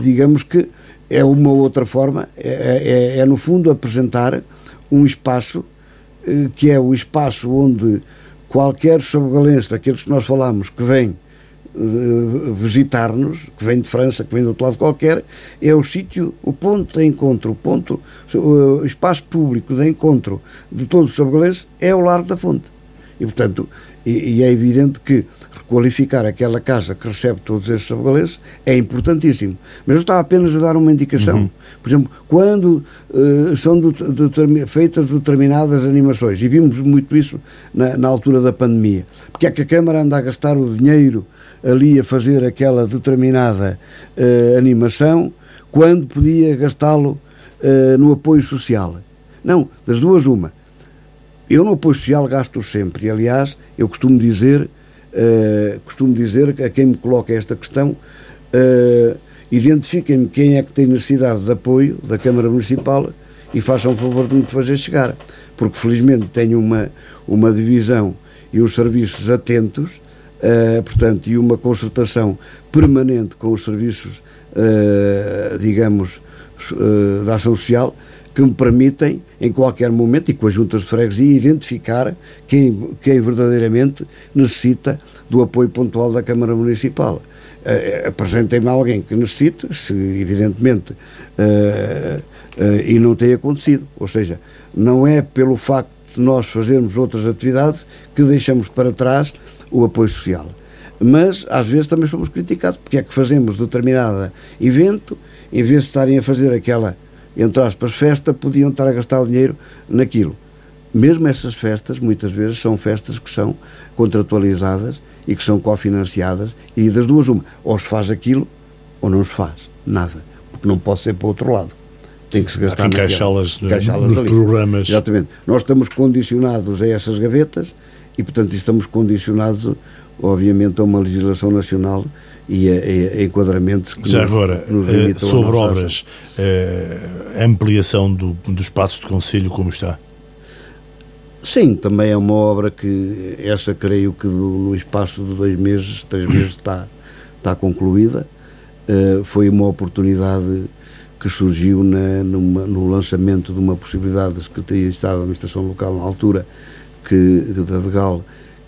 digamos que é uma outra forma, é, é, é no fundo apresentar um espaço uh, que é o espaço onde qualquer sabogalense, daqueles que nós falamos, que vem uh, visitar-nos, que vem de França, que vem do outro lado qualquer, é o sítio, o ponto de encontro, o ponto, o espaço público de encontro de todos os sabogalenses é o Largo da Fonte. E, portanto, e, e é evidente que qualificar aquela casa que recebe todos esses sabogalenses é importantíssimo. Mas eu estava apenas a dar uma indicação. Uhum. Por exemplo, quando uh, são de, de, feitas determinadas animações, e vimos muito isso na, na, altura da pandemia, porque é que a Câmara anda a gastar o dinheiro ali a fazer aquela determinada uh, animação quando podia gastá-lo uh, no apoio social? Não, das duas, uma. Eu no apoio social gasto sempre, e aliás, eu costumo dizer Uh, costumo dizer a quem me coloca esta questão, uh, identifiquem-me quem é que tem necessidade de apoio da Câmara Municipal e façam o favor de me fazer chegar. Porque felizmente tenho uma, uma divisão e uns serviços atentos, uh, portanto, e uma concertação permanente com os serviços, digamos, da ação social, que me permitem, em qualquer momento, e com as juntas de freguesia, identificar quem, quem verdadeiramente necessita do apoio pontual da Câmara Municipal. Uh, Apresentem-me alguém que necessite, se evidentemente, uh, uh, e não tem acontecido. Ou seja, não é pelo facto de nós fazermos outras atividades que deixamos para trás o apoio social. Mas, às vezes, também somos criticados porque é que fazemos determinado evento, em vez de estarem a fazer aquela entre aspas, festa, podiam estar a gastar o dinheiro naquilo. Mesmo essas festas, muitas vezes, são festas que são contratualizadas e que são cofinanciadas, e das duas, uma, ou se faz aquilo ou não se faz nada, porque não pode ser para o outro lado. Tem que se gastar encaixá-las nos ali. programas. Exatamente. Nós estamos condicionados a essas gavetas e, portanto, estamos condicionados, obviamente, a uma legislação nacional e a, a, a enquadramentos que Já nos, agora, nos eh, sobre obras, eh, a ampliação do, dos espaços de Conselho, como está? Sim, também é uma obra que, essa creio que no espaço de dois meses, três meses está, está concluída. Uh, foi uma oportunidade que surgiu na, numa, no lançamento de uma possibilidade da Secretaria de Estado da Administração Local na altura, que, da DEGAL,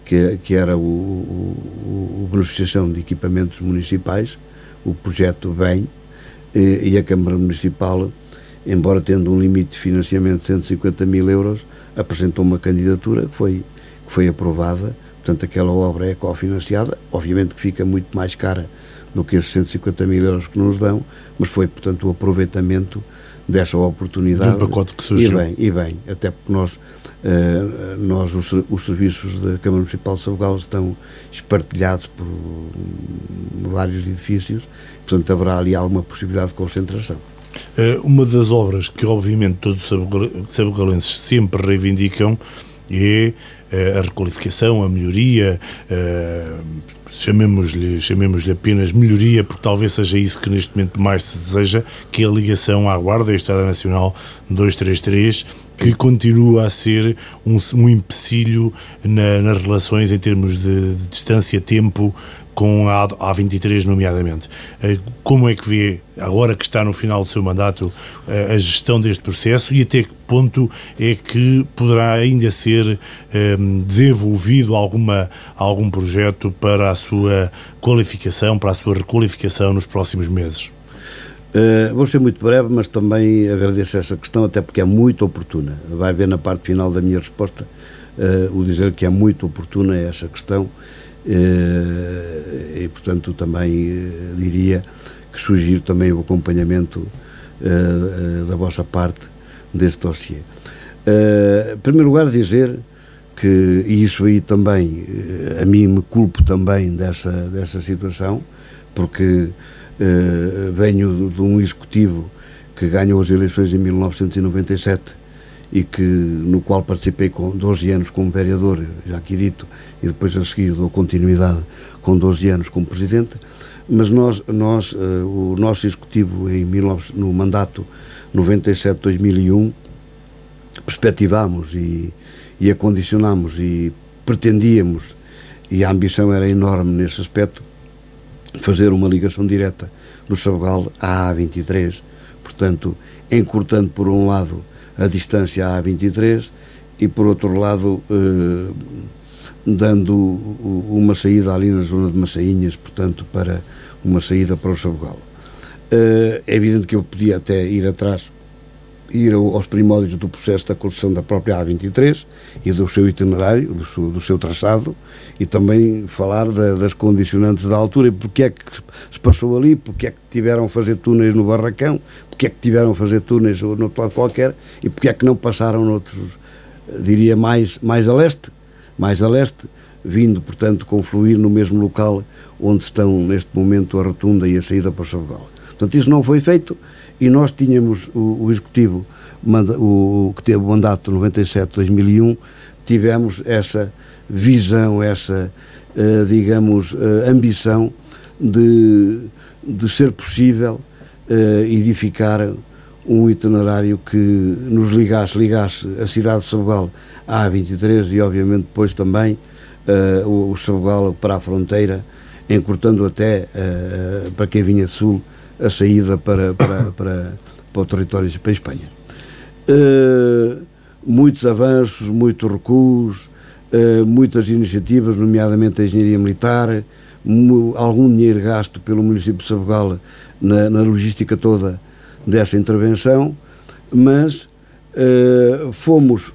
que, que era o, o, o, beneficiação de equipamentos municipais, o projeto BEM, e, e, a Câmara Municipal, embora tendo um limite de financiamento de 150 mil euros, apresentou uma candidatura que foi, que foi aprovada, portanto aquela obra é cofinanciada, obviamente que fica muito mais cara do que esses 150 mil euros que nos dão, mas foi, portanto, o aproveitamento dessa oportunidade. Do pacote que surgiu. E bem, e bem até porque nós, uh, nós os, os, serviços da Câmara Municipal de Sabugal estão espartilhados por vários edifícios, portanto haverá ali alguma possibilidade de concentração. Uh, uma das obras que obviamente todos os sabugalenses sempre reivindicam é a requalificação, a melhoria, chamemos-lhe chamemos apenas melhoria, porque talvez seja isso que neste momento mais se deseja, que é a ligação à Guarda, Estrada Nacional 233, que continua a ser um, um empecilho na, nas relações em termos de, de distância-tempo com a A23, nomeadamente. Eh, como é que vê, agora que está no final do seu mandato, eh, a gestão deste processo e até que ponto é que poderá ainda ser eh, desenvolvido alguma, algum projeto para a sua qualificação, para a sua requalificação nos próximos meses? Uh, vou ser muito breve, mas também agradeço essa questão, até porque é muito oportuna. Vai ver na parte final da minha resposta uh, o dizer que é muito oportuna essa questão e, portanto, também eh, diria que sugiro também o acompanhamento eh, da vossa parte deste dossiê. Em primeiro lugar, dizer que, isso aí também, a mim me culpo também dessa, dessa situação, porque venho de um executivo que ganhou as eleições em 1997 e que, no qual participei com 12 anos como vereador, já aqui dito, e depois a seguir dou continuidade com 12 anos como presidente, mas nós, nós uh, o nosso executivo em 19, no mandato 97-2001 perspectivámos e, e acondicionámos e pretendíamos, e a ambição era enorme nesse aspecto, fazer uma ligação direta do Sabugal à A23, portanto, encurtando por um lado a distância à A23 e por outro lado eh, dando uma saída ali na zona de Massainhas, portanto para uma saída para o Sabugal. Eh, é evidente que eu podia até ir atrás ir aos primórdios do processo da construção da própria A23 e do seu itinerário, do seu, do seu traçado, e também falar da, das condicionantes da altura e porque é que se passou ali, porque é que tiveram a fazer túneis no Barracão, porque é que tiveram a fazer túneis no outro lado qualquer e porque é que não passaram noutros, diria, mais, mais a leste, mais a leste, vindo, portanto, confluir no mesmo local onde estão neste momento a rotunda e a saída para o Sabugal. Portanto, isso não foi feito e nós tínhamos o, o Executivo, o, que teve o mandato 97-2001, tivemos essa visão, essa, uh, digamos, uh, ambição de, de ser possível uh, edificar um itinerário que nos ligasse, ligasse a cidade de Sabugal à A23 e, obviamente, depois também o, o Sabugal para a fronteira, encurtando até para quem vinha sul a saída para, para, para, para o território, para a Espanha. Uh, muitos avanços, muitos recuos, uh, muitas iniciativas, nomeadamente a engenharia militar, algum dinheiro gasto pelo município de Sabugal na, na logística toda dessa intervenção, mas uh, fomos,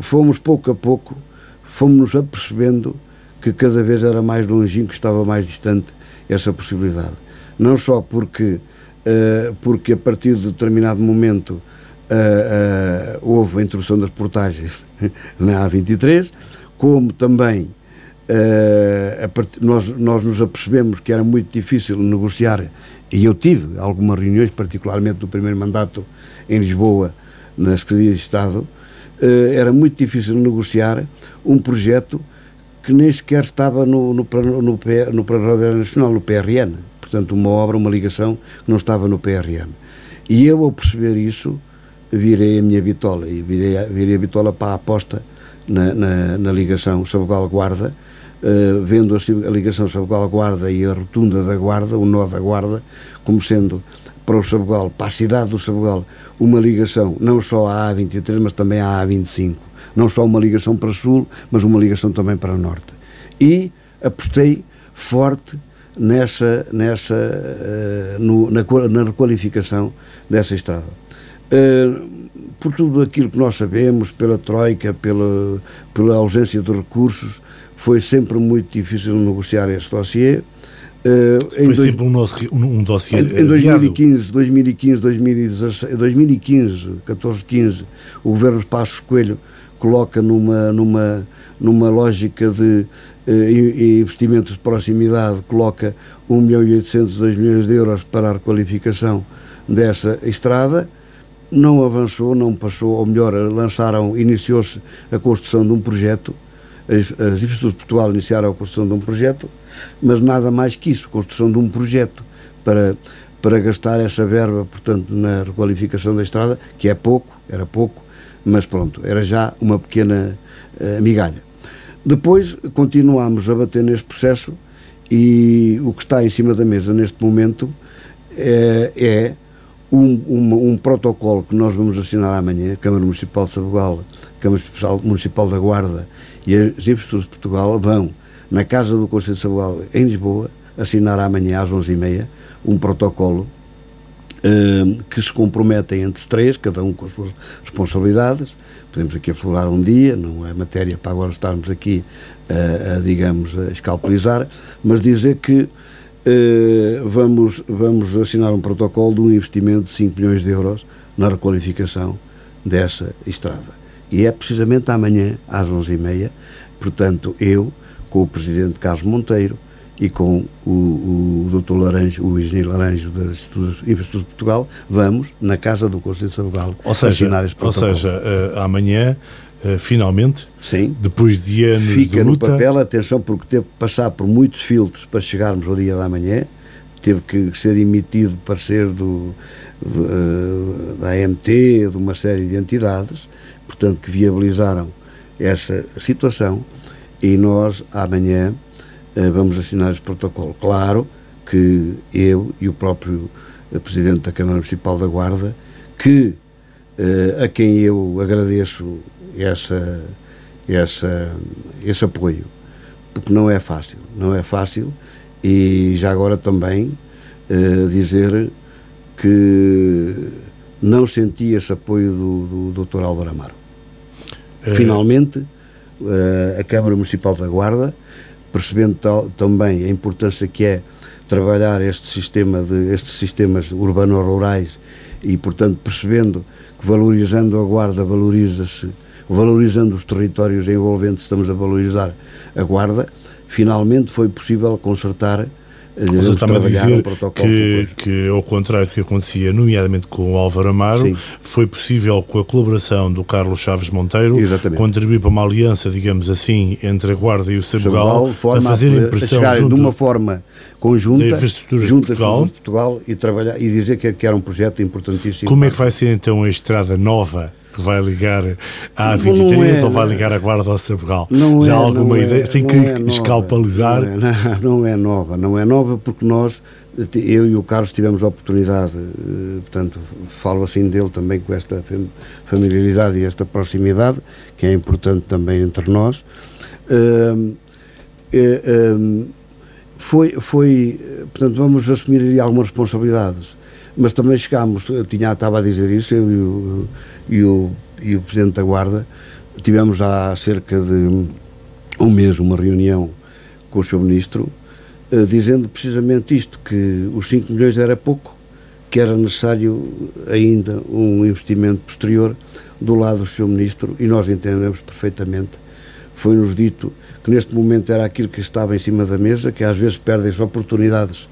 fomos pouco a pouco, fomos-nos apercebendo que cada vez era mais longínquo, que estava mais distante essa possibilidade não só porque, uh, porque a partir de determinado momento uh, uh, houve a introdução das portagens na A23, como também part... nós, nós nos apercebemos que era muito difícil negociar, e eu tive algumas reuniões, particularmente no primeiro mandato em Lisboa, na Secretaria de Estado, era muito difícil negociar um projeto que nem sequer estava no, no, no, no, no Plano Nacional, no PRN portanto, uma obra, uma ligação que não estava no PRM. E eu, ao perceber isso, virei a minha bitola e virei, virei a bitola para a aposta na, na, na ligação Sabugal-Guarda, uh, vendo a, a ligação Sabugal-Guarda e a rotunda da Guarda, o nó da Guarda, como sendo para o Sabugal, para a cidade do Sabugal, uma ligação não só à A23, mas também à A25. Não só uma ligação para sul, mas uma ligação também para norte. E apostei forte nessa, nessa uh, no, na, na requalificação dessa estrada. Uh, por tudo aquilo que nós sabemos, pela Troika, pela, pela ausência de recursos, foi sempre muito difícil negociar esse dossiê. Uh, Foi dois, sempre um, nosso, um, um dossiê. Em, em 2015, 2015, 2016, 2015, 14, 15, o governo Passos Coelho coloca numa, numa, numa lógica de uh, investimentos de proximidade, coloca 1 milhão e 800, 2 milhões de euros para a requalificação dessa estrada. Não avançou, não passou, ou melhor, lançaram, iniciou-se a construção de um projeto. As, as Infraestruturas de Portugal iniciaram a construção de um projeto mas nada mais que isso, construção de um projeto para, para gastar essa verba, portanto, na requalificação da estrada, que é pouco, era pouco, mas pronto, era já uma pequena uh, migalha. Depois continuamos a bater neste processo e o que está em cima da mesa neste momento é, é um, um, um, protocolo que nós vamos assinar amanhã, Câmara Municipal de Sabugal, Câmara Municipal da Guarda e as Infraestruturas de Portugal vão na Casa do Conselho de Sabugal, em Lisboa, assinar amanhã às 11h30 um protocolo uh, que se comprometem entre os três, cada um com as suas responsabilidades. Podemos aqui aflorar um dia, não é matéria para agora estarmos aqui, uh, a, digamos, a escalpelizar, mas dizer que uh, vamos, vamos assinar um protocolo de um investimento de 5 milhões de euros na requalificação dessa estrada. E é precisamente amanhã, às 11h30, portanto, eu, com o presidente Carlos Monteiro e com o, o Dr. Laranjo, o engenheiro Laranjo da Instituto de Portugal, vamos na Casa do Conselho Sabugal assinar este protocolo. Ou seja, uh, amanhã, uh, finalmente, Sim. depois de anos Fica de luta... no papel, atenção, porque teve que passar por muitos filtros para chegarmos ao dia da manhã, teve que ser emitido parecer do, do uh, da AMT, de uma série de entidades, portanto, que viabilizaram essa situação e nós amanhã vamos assinar este protocolo. Claro que eu e o próprio uh, Presidente da Câmara Municipal da Guarda, que uh, a quem eu agradeço essa, essa, esse apoio, porque não é fácil, não é fácil, e já agora também dizer que não senti esse apoio do, do Dr. Álvaro Amaro. Finalmente, a Câmara Municipal da Guarda, percebendo tal, também a importância que é trabalhar este sistema de estes sistemas urbano-rurais e, portanto, percebendo que valorizando a Guarda valoriza-se, valorizando os territórios envolventes, estamos a valorizar a Guarda, finalmente foi possível consertar você está-me a dizer que, que, ao contrário do que acontecia, nomeadamente com o Álvaro Amaro, Sim. foi possível, com a colaboração do Carlos Chaves Monteiro, Exatamente. contribuir para uma aliança, digamos assim, entre a Guarda e o Sabugal, a fazer a impressão a de uma forma conjunta, junto Portugal. de Portugal e, trabalhar, e dizer que, que era um projeto importantíssimo. Como é que vai ser então a estrada nova vai ligar à A23 é, ou vai ligar a Guarda ao Sabugal? Não Já é, há alguma é, ideia? Tem que é escalpalizar? Não é, não é nova, não é nova porque nós, eu e o Carlos tivemos a oportunidade, eh, portanto, falo assim dele também com esta familiaridade e esta proximidade, que é importante também entre nós. Uh, uh, foi, foi, portanto, vamos assumir algumas responsabilidades mas também chegámos, tinha, estava a dizer isso, eu e o, e o, e o Presidente da Guarda, tivemos há cerca de um mês uma reunião com o Sr. Ministro, uh, dizendo precisamente isto, que os 5 milhões era pouco, que era necessário ainda um investimento posterior do lado do Sr. Ministro, e nós entendemos perfeitamente. Foi-nos dito que neste momento era aquilo que estava em cima da mesa, que às vezes perdem-se oportunidades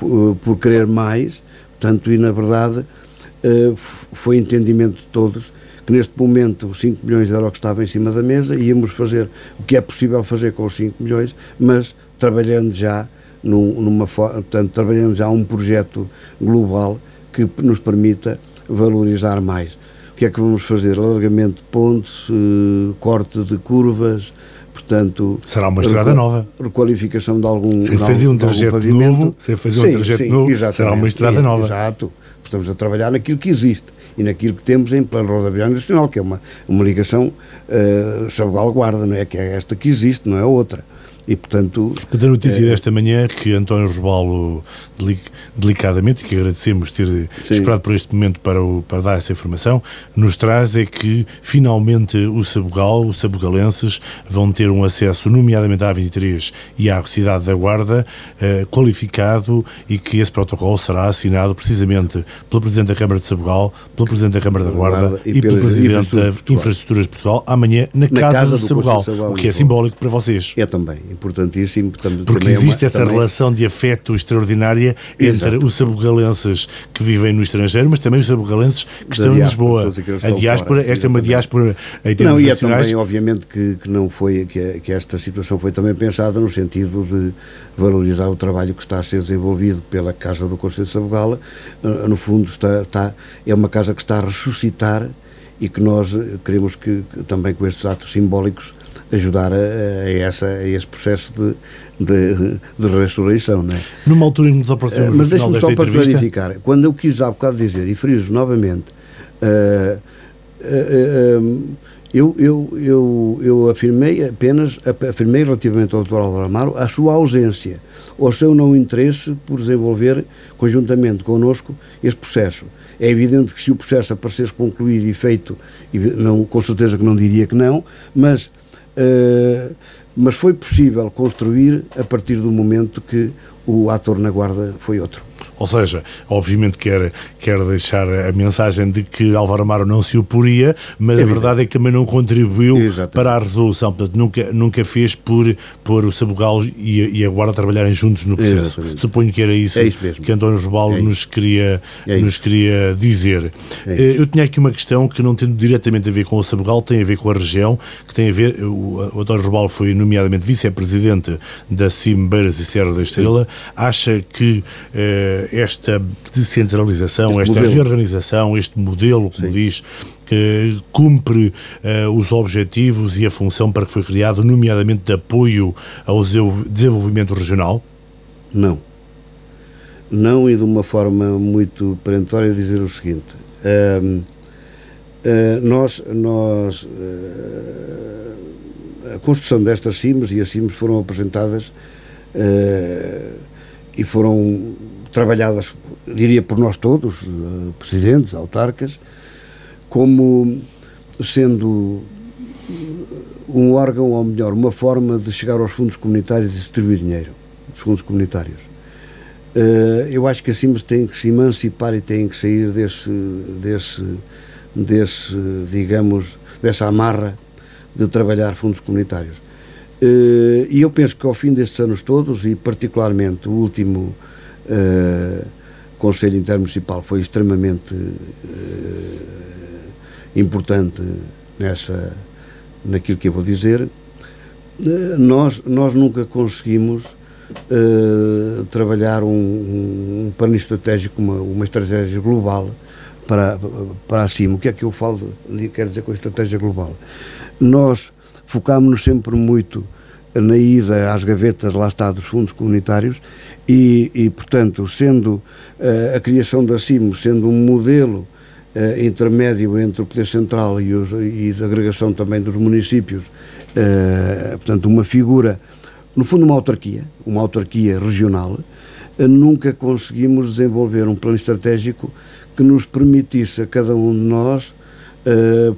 uh, por querer mais, Portanto, e na verdade uh, foi entendimento de todos que neste momento os 5 milhões era o que estava em cima da mesa íamos fazer o que é possível fazer com os 5 milhões, mas trabalhando já num, numa portanto, trabalhando já um projeto global que nos permita valorizar mais. O que é que vamos fazer? Alargamento de pontes, uh, corte de curvas, portanto... Será uma estrada nova. Requalificação de algum Você fazia um trajeto novo, você fazia um trajeto novo, será uma estrada nova. Exato. Estamos a trabalhar naquilo que existe e naquilo que temos em plano rodoviário nacional, que é uma, uma ligação uh, Sabugal-Guarda, não é? Que é esta que existe, não é outra. E, portanto... Da notícia é... desta manhã que António Robalo delicadamente, e que agradecemos ter Sim. esperado por este momento para, o, para dar essa informação, nos traz é que finalmente o Sabugal, os sabugalenses, vão ter um acesso, nomeadamente à A23 e à cidade da Guarda, eh, qualificado e que esse protocolo será assinado precisamente pelo Presidente da Câmara de Sabugal, pelo Presidente da Câmara da Guarda e, e pelo Presidente da Infraestruturas de Portugal, amanhã na, na Casa, casa do Sabugal, o que é simbólico para vocês. É também importantíssimo. Porque existe é uma, essa também... relação de afeto extraordinária Exato. entre os sabugalenses que vivem no estrangeiro, mas também os sabugalenses que estão em Lisboa. A diáspora, fora, esta é uma diáspora em termos Não, e é também, obviamente, que, que não foi, que, que esta situação foi também pensada no sentido de valorizar o trabalho que está a ser desenvolvido pela Casa do Conselho de Sabugal. No fundo, está, está, é uma casa que está a ressuscitar e que nós queremos que, que também com estes atos simbólicos ajudar a, a, essa, a esse processo de, de, de ressurreição. Não é? Numa altura em que nos aproximamos uh, Mas deixe-me só para clarificar, quando eu quis há bocado dizer, e friso novamente, uh, uh, eu, eu, eu, eu afirmei apenas, afirmei relativamente ao Dr. Álvaro Amaro, a sua ausência, ou o seu não interesse por desenvolver conjuntamente connosco este processo. É evidente que se o processo aparecesse concluído e feito, não, com certeza que não diria que não, mas Uh, mas foi possível construir a partir do momento que o ator na guarda foi outro. Ou seja, obviamente quer, quer deixar a mensagem de que Álvaro Amaro não se oporia, mas é a verdade é que também não contribuiu Exatamente. para a resolução. Portanto, nunca, nunca fez por, por o Sabugal e, e a Guarda trabalharem juntos no processo. Exatamente. Suponho que era isso, é isso que António Robalo é nos, queria, é nos queria dizer. É Eu tinha aqui uma questão que não tem diretamente a ver com o Sabugal, tem a ver com a região, que tem a ver. O, o António Robalo foi, nomeadamente, vice-presidente da CIM Beiras e Serra da Estrela. Sim. Acha que. Eh, esta descentralização, este esta modelo. reorganização, este modelo, como Sim. diz, que cumpre uh, os objetivos e a função para que foi criado, nomeadamente de apoio ao desenvolvimento regional? Não. Não, e de uma forma muito perentória dizer o seguinte. Uh, uh, nós, nós uh, a construção destas CIMs e as CIMs foram apresentadas uh, e foram trabalhadas, diria por nós todos, uh, presidentes, autarcas, como sendo um órgão, ou melhor, uma forma de chegar aos fundos comunitários e distribuir dinheiro, os fundos comunitários. Uh, eu acho que assim têm que se emancipar e têm que sair desse, desse, desse digamos, dessa amarra de trabalhar fundos comunitários. E eu penso que ao fim destes anos todos, e particularmente o último uh, Conselho Intermunicipal foi extremamente uh, importante nessa, naquilo que eu vou dizer. Uh, nós, nós nunca conseguimos trabalhar um, um, plano estratégico, uma, uma estratégia global para, para acima. O que é que eu falo, quero dizer com a estratégia global? Nós focámos-nos sempre muito na ida às gavetas, lá está, dos fundos comunitários e, e portanto, sendo uh, a criação da CIMO, sendo um modelo uh, intermédio entre o Poder Central e, os, e a agregação também dos municípios, uh, portanto, uma figura, no fundo, uma autarquia, uma autarquia regional, nunca conseguimos desenvolver um plano estratégico que nos permitisse a cada um de nós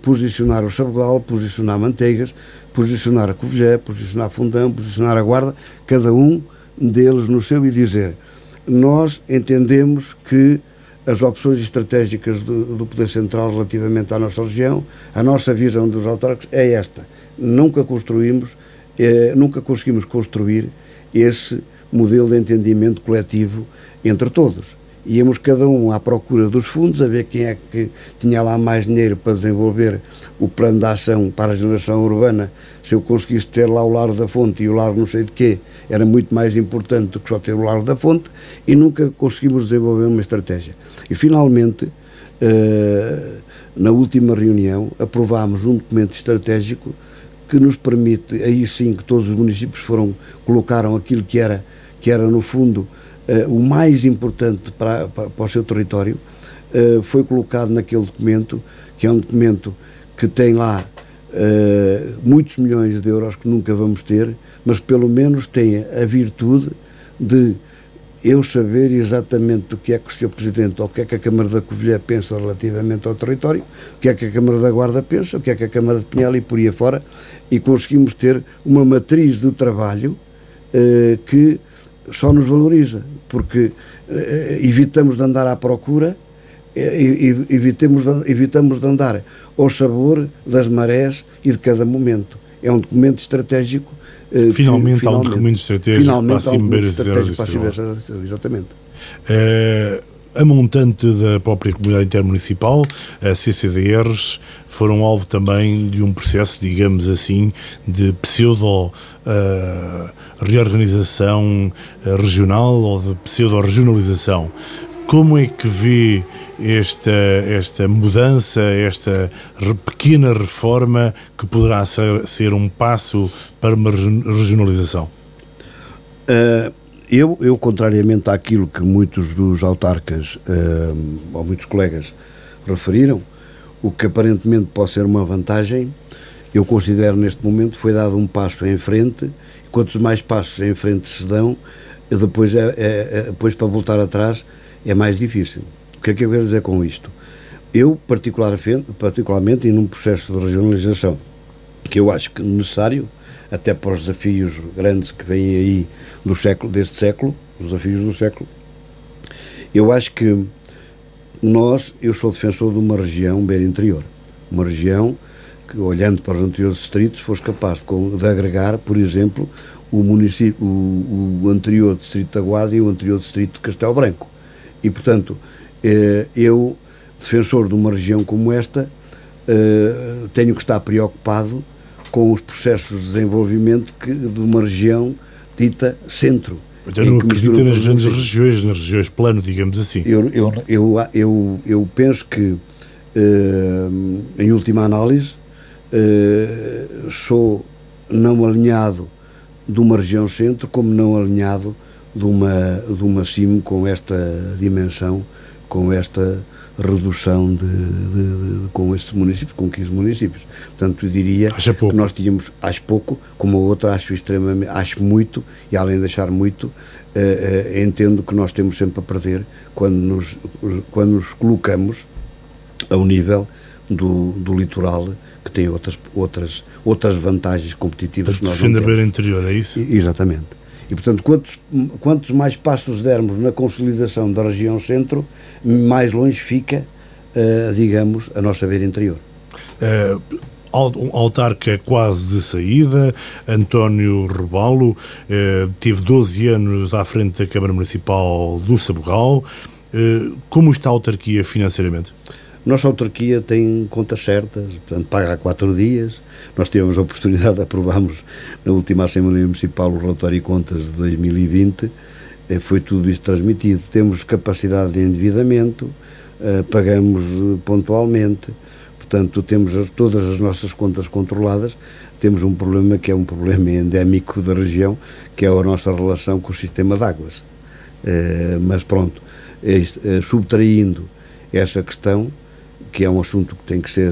posicionar o Sabugal, posicionar Manteigas, posicionar a Covilhã, posicionar Fundão, posicionar a Guarda, cada um deles no seu e dizer nós entendemos que as opções estratégicas do, do Poder Central relativamente à nossa região, a nossa visão dos autarcas é esta. Nunca construímos, eh, nunca conseguimos construir esse modelo de entendimento coletivo entre todos íamos cada um à procura dos fundos, a ver quem é que tinha lá mais dinheiro para desenvolver o plano de ação para a geração urbana. Se eu conseguisse ter lá o Lar da Fonte e o Lar não sei de quê, era muito mais importante do que só ter o Lar da Fonte e nunca conseguimos desenvolver uma estratégia. E finalmente, eh, na última reunião, aprovámos um documento estratégico que nos permite, aí sim que todos os municípios foram, colocaram aquilo que era, que era no fundo, o mais importante para, para, para o seu território, uh, foi colocado naquele documento, que é um documento que tem lá uh, muitos milhões de euros que nunca vamos ter, mas pelo menos tem a virtude de eu saber exatamente o que é que o Sr. Presidente ou o que é que a Câmara da Covilhã pensa relativamente ao território, o que é que a Câmara da Guarda pensa, o que é que a Câmara de Pinhal e por aí afora, e conseguimos ter uma matriz de trabalho eh, que só nos valoriza, porque eh, evitamos de andar à procura, eh, evitamos, de, evitamos de andar ao sabor das marés e de cada momento. É um documento estratégico eh, finalmente, que, há um documento estratégico para a Cimeira Exatamente. A montante da própria comunidade intermunicipal, a CCDRs, foram alvo também de um processo, digamos assim, de pseudo uh, reorganização regional ou de pseudo regionalização. Como é que vê esta, esta mudança, esta pequena reforma que poderá ser, ser um passo para uma regionalização? Uh, eu, eu, contrariamente àquilo que muitos dos autarcas uh, ou muitos colegas referiram, o que aparentemente pode ser uma vantagem, eu considero neste momento foi dado um passo em frente, quantos mais passos em frente se dão, depois, é, é, é depois para voltar atrás é mais difícil. O que é que eu quero dizer com isto? Eu, particularmente, particularmente e num processo de regionalização, que eu acho que necessário, até para os desafios grandes que vêm aí do século, deste século, os desafios do século, eu acho que nós, eu sou defensor de uma região beira interior, uma região que, olhando para os anteriores distritos, fosse capaz de, de agregar, por exemplo, o município, o, o anterior distrito da Guarda e o anterior distrito de Castelo Branco. E, portanto, eh, eu, defensor de uma região como esta, eh, tenho que estar preocupado com os processos de desenvolvimento que, de uma região dita centro. Então não acredita nas grandes regiões, nas regiões plano, digamos assim. Eu, eu, eu, eu, eu penso que, eh, em última análise, sou não alinhado de uma região centro como não alinhado de uma, de uma CIM com esta dimensão, com esta redução de, de, de, com estes municípios, com 15 municípios. Portanto, eu diria que nós tínhamos, acho pouco, como a outra acho extremamente, acho muito, e além de achar muito, uh, uh, entendo que nós temos sempre a perder quando nos, quando nos colocamos ao nível do, do litoral que tem outras, outras, outras vantagens competitivas. Para defender a beira interior, é isso? exatamente. E, portanto, quantos, quantos mais passos dermos na consolidação da região centro, mais longe fica, uh, digamos, a nossa beira interior. Uh, autarca quase de saída, António Robalo, uh, teve 12 anos à frente da Câmara Municipal do Sabugal. Uh, como está a autarquia financeiramente? Nossa autarquia tem contas certas, portanto, paga há quatro dias, nós tivemos a oportunidade, aprovamos na última Assembleia Municipal o relatório de contas de 2020, eh, foi tudo isso transmitido. Temos capacidade de endividamento, eh, pagamos eh, pontualmente, portanto, temos todas as nossas contas controladas. Temos um problema que é um problema endémico da região, que é a nossa relação com o sistema de águas. Mas pronto, subtraindo essa questão, que é um assunto que tem que ser.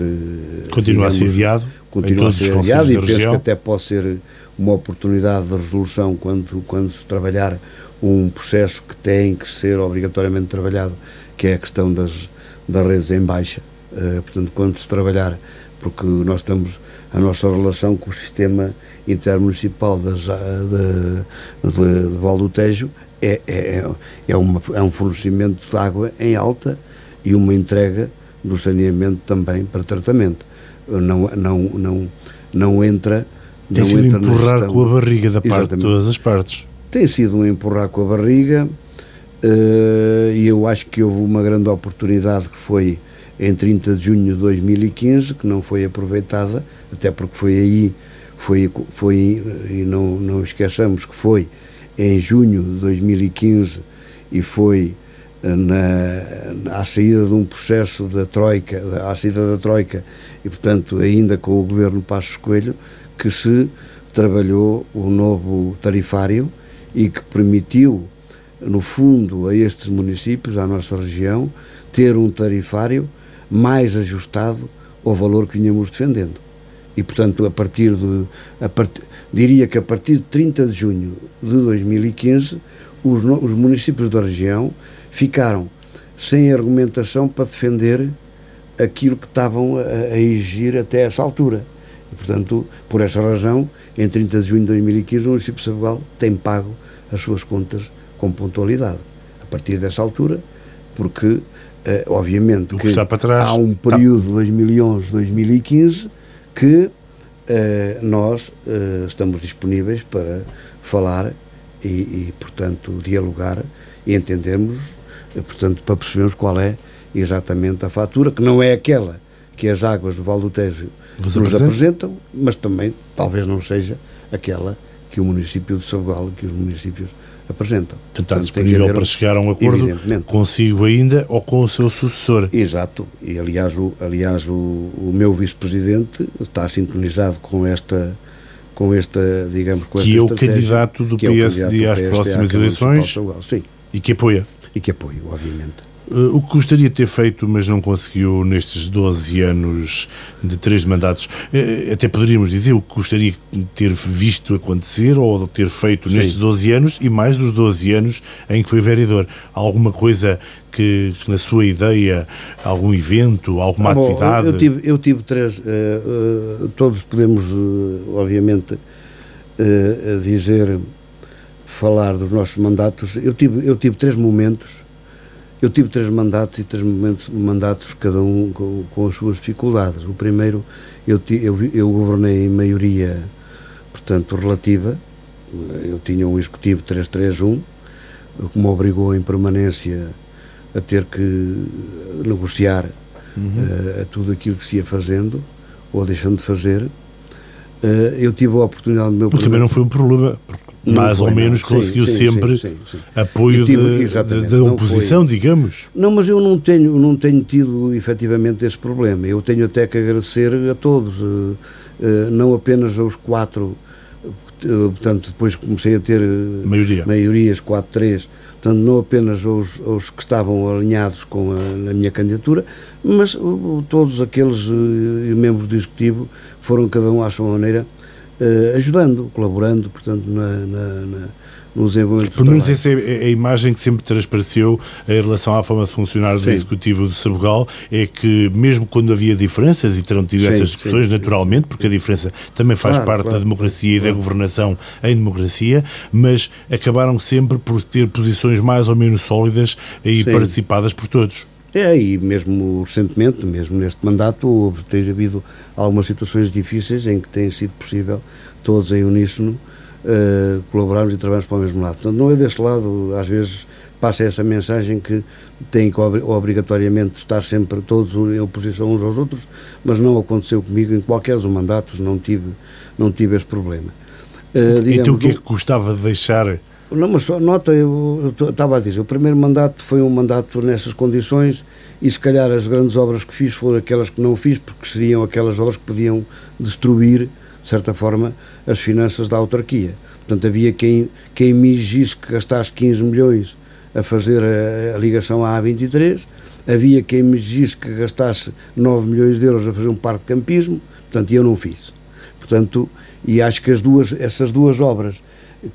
Continua digamos, a ser adiado? continua a ser adiado e penso região. que até pode ser uma oportunidade de resolução quando, quando se trabalhar um processo que tem que ser obrigatoriamente trabalhado, que é a questão das, das redes em baixa. Uh, portanto, quando se trabalhar, porque nós estamos, a nossa relação com o sistema intermunicipal das, de, de, de, de Val do Tejo é, é, é, uma, é um fornecimento de água em alta e uma entrega do saneamento também para tratamento não, não, não, não entra. Tem não sido entra empurrar com a barriga da parte Exatamente. de todas as partes. Tem sido um empurrar com a barriga uh, e eu acho que houve uma grande oportunidade que foi em 30 de junho de 2015, que não foi aproveitada, até porque foi aí, foi, foi e não, não esqueçamos que foi em junho de 2015 e foi na, à saída de um processo da Troika, à saída da Troika, e portanto ainda com o governo Passos Coelho, que se trabalhou o novo tarifário e que permitiu, no fundo, a estes municípios, à nossa região, ter um tarifário mais ajustado ao valor que vinhamos defendendo. E, portanto, a partir de. A part, diria que a partir de 30 de junho de 2015, os, os municípios da região ficaram sem argumentação para defender aquilo que estavam a, a exigir até essa altura. E, portanto, por essa razão, em 30 de junho de 2015, o município de Sabugal tem pago as suas contas com pontualidade. A partir dessa altura, porque, eh, obviamente, que, trás, há um período, está... 2011-2015, que eh, nós eh, estamos disponíveis para falar e, e, portanto, dialogar e entendermos, portanto, para percebermos qual é exatamente a fatura, que não é aquela que as águas do Val do Tejo nos apresentam? apresentam, mas também talvez não seja aquela que o município de Sabugal, que os municípios apresentam. Tentar disponível para chegar a um acordo consigo ainda ou com o seu sucessor. Exato, e aliás o, aliás, o, o meu vice-presidente está sintonizado com esta com esta, digamos, com que é o candidato do PSD às próximas eleições sim. e que apoia. E que apoia, obviamente. Uh, o que gostaria de ter feito, mas não conseguiu nestes 12 anos de três mandatos, uh, até poderíamos dizer o que gostaria de ter visto acontecer ou de ter feito Sim. nestes 12 anos e mais dos 12 anos em que foi vereador. Alguma coisa que, que na sua ideia, algum evento, alguma ah, bom, atividade? Eu tive, eu tive três, uh, todos podemos, obviamente, dizer, falar dos nossos mandatos. Eu tive, eu tive três momentos eu tive três mandatos e três momentos, mandatos, cada um com, com, as suas dificuldades. O primeiro, eu, eu, eu governei em maioria, portanto, relativa. Eu tinha um executivo 331, o que me obrigou em permanência a ter que negociar uhum. uh, a tudo aquilo que se ia fazendo ou deixando de fazer. Uh, eu tive a oportunidade do meu. Porque também não foi um problema, porque mais ou menos não. conseguiu sim, sempre sim, sim, apoio da oposição, digamos. Não, mas eu não tenho, não tenho tido efetivamente esse problema. Eu tenho até que agradecer a todos, uh, uh, não apenas aos quatro, uh, portanto, depois comecei a ter Maioria. maiorias, 4-3, portanto, não apenas aos, aos, que estavam alinhados com a, a minha candidatura, mas todos aqueles membros do Executivo foram cada um à sua maneira uh, ajudando, colaborando, portanto, na, na, na no desenvolvimento Pelo menos essa é a imagem que sempre transpareceu em relação à forma de funcionar do sim. Executivo do Sabugal, é que mesmo quando havia diferenças, e terão tido sim, essas discussões sim. naturalmente, porque a diferença também faz claro, parte claro, da democracia claro. e da governação em democracia, mas acabaram sempre por ter posições mais ou menos sólidas e participadas por todos. É, e mesmo recentemente, mesmo neste mandato, houve, tem havido algumas situações difíceis em que tem sido possível todos em uníssono uh, colaborarmos e trabalharmos para o mesmo lado. Portanto, não é deste lado, às vezes passa essa mensagem que tem que obrigatoriamente estar sempre todos em oposição uns aos outros, mas não aconteceu comigo em qualquer dos mandatos, não tive, não tive esse problema. Uh, digamos, então o que é que gostava de deixar não, mas só nota, eu, estava a dizer, o primeiro mandato foi um mandato nessas condições e se calhar as grandes obras que fiz foram aquelas que não fiz, porque seriam aquelas obras que podiam destruir, de certa forma, as finanças da autarquia. Portanto, havia quem, quem me exigisse que gastasse 15 milhões a fazer a, a ligação à A23, havia quem me exigisse que gastasse 9 milhões de euros a fazer um parque de campismo, portanto, eu não fiz. Portanto, e acho que as duas, essas duas obras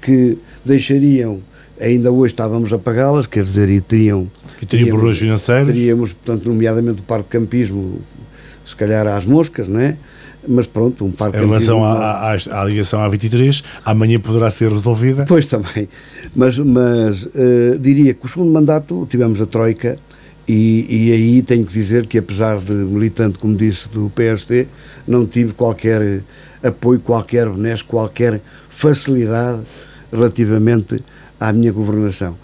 que deixariam, ainda hoje estávamos a pagá-las, quer dizer, e teriam. E teriam problemas financeiros? Teríamos, portanto, nomeadamente o parque de campismo, se calhar às moscas, não é? Mas pronto, um parque Em relação à, à, à, ligação à 23, amanhã poderá ser resolvida? Pois também. Mas, mas uh, diria que o segundo mandato tivemos a Troika. E, e, aí tenho que dizer que, apesar de militante, como disse, do PST, não tive qualquer apoio, qualquer benesse, qualquer facilidade relativamente à minha governação.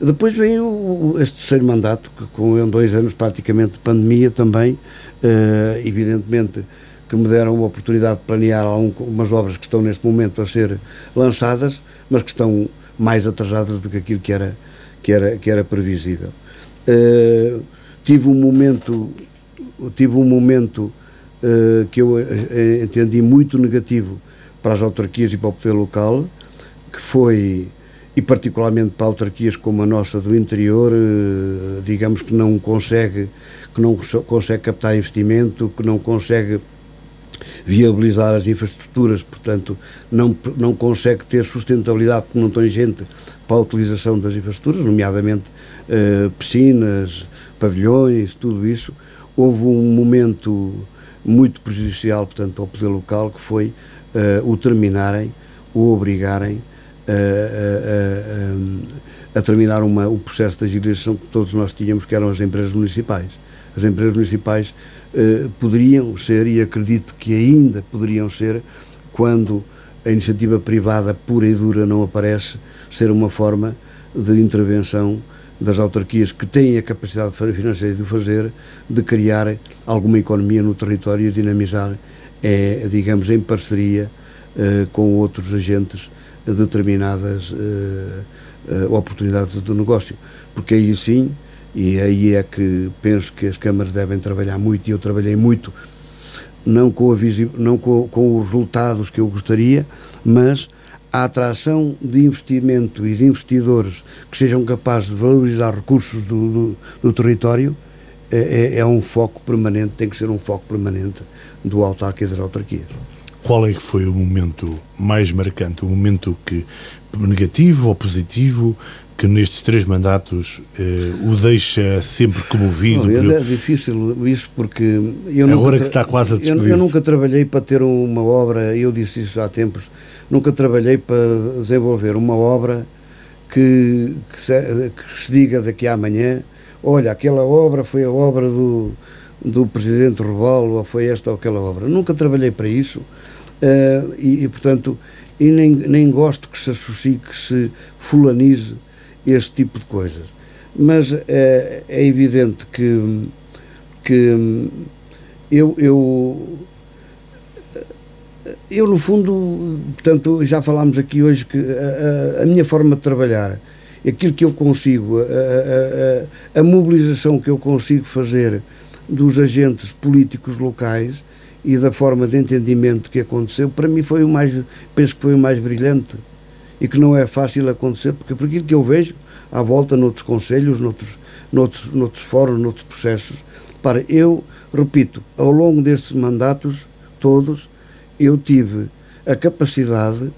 Depois vem o, este terceiro mandato, que com dois anos praticamente de pandemia também, eh, evidentemente que me deram uma oportunidade de planear algumas obras que estão neste momento a ser lançadas, mas que estão mais atrasadas do que aquilo que era, que era, que era previsível. Uh, tive um momento, tive um momento uh, que eu entendi muito negativo para as autarquias e para o poder local, que foi, e particularmente para autarquias como a nossa do interior, eh, digamos que não consegue, que não consegue captar investimento, que não consegue viabilizar as infraestruturas, portanto, não, não consegue ter sustentabilidade porque não tem gente para a utilização das infraestruturas, nomeadamente uh, piscinas, pavilhões, tudo isso. Houve um momento muito prejudicial, portanto, ao poder local, que foi uh, o terminarem, o obrigarem a, a, a, a terminar uma, o processo de agilização que todos nós tínhamos, que eram as empresas municipais. As empresas municipais poderiam ser, e acredito que ainda poderiam ser, quando a iniciativa privada pura e dura não aparece, ser uma forma de intervenção das autarquias que têm a capacidade financeira de o fazer, de criar alguma economia no território e dinamizar, é, digamos, em parceria com outros agentes determinadas uh, uh, oportunidades de negócio. Porque aí sim, e aí é que penso que as câmaras devem trabalhar muito, e eu trabalhei muito, não com, a não com, com os resultados que eu gostaria, mas a atração de investimento e de investidores que sejam capazes de valorizar recursos do, do, do território é, é, é, um foco permanente, tem que ser um foco permanente do autarca e das autarquias. Qual é que foi o momento mais marcante, o momento que negativo ou positivo que nestes três mandatos eh, o deixa sempre comovido? Não, é difícil isso porque eu Agora nunca, que está quase a eu, eu nunca trabalhei para ter uma obra, eu disse isso há tempos, nunca trabalhei para desenvolver uma obra que, que, se, que se diga daqui a amanhã, olha, aquela obra foi a obra do, do Presidente Rebalo, ou foi esta ou aquela obra. Nunca trabalhei para isso uh, e, e, portanto, e nem, nem gosto que se associe, que se fulanize este tipo de coisas. Mas uh, é evidente que, que eu, eu eu no fundo, portanto, já falámos aqui hoje que a, a, a minha forma de trabalhar, aquilo que eu consigo, a, a, mobilização que eu consigo fazer dos agentes políticos locais e da forma de entendimento que aconteceu, para mim foi o mais, penso que foi o mais brilhante e que não é fácil acontecer, porque por aquilo que eu vejo à volta noutros conselhos, noutros, noutros, noutros fóruns, noutros processos, para eu, repito, ao longo destes mandatos todos, eu tive a capacidade,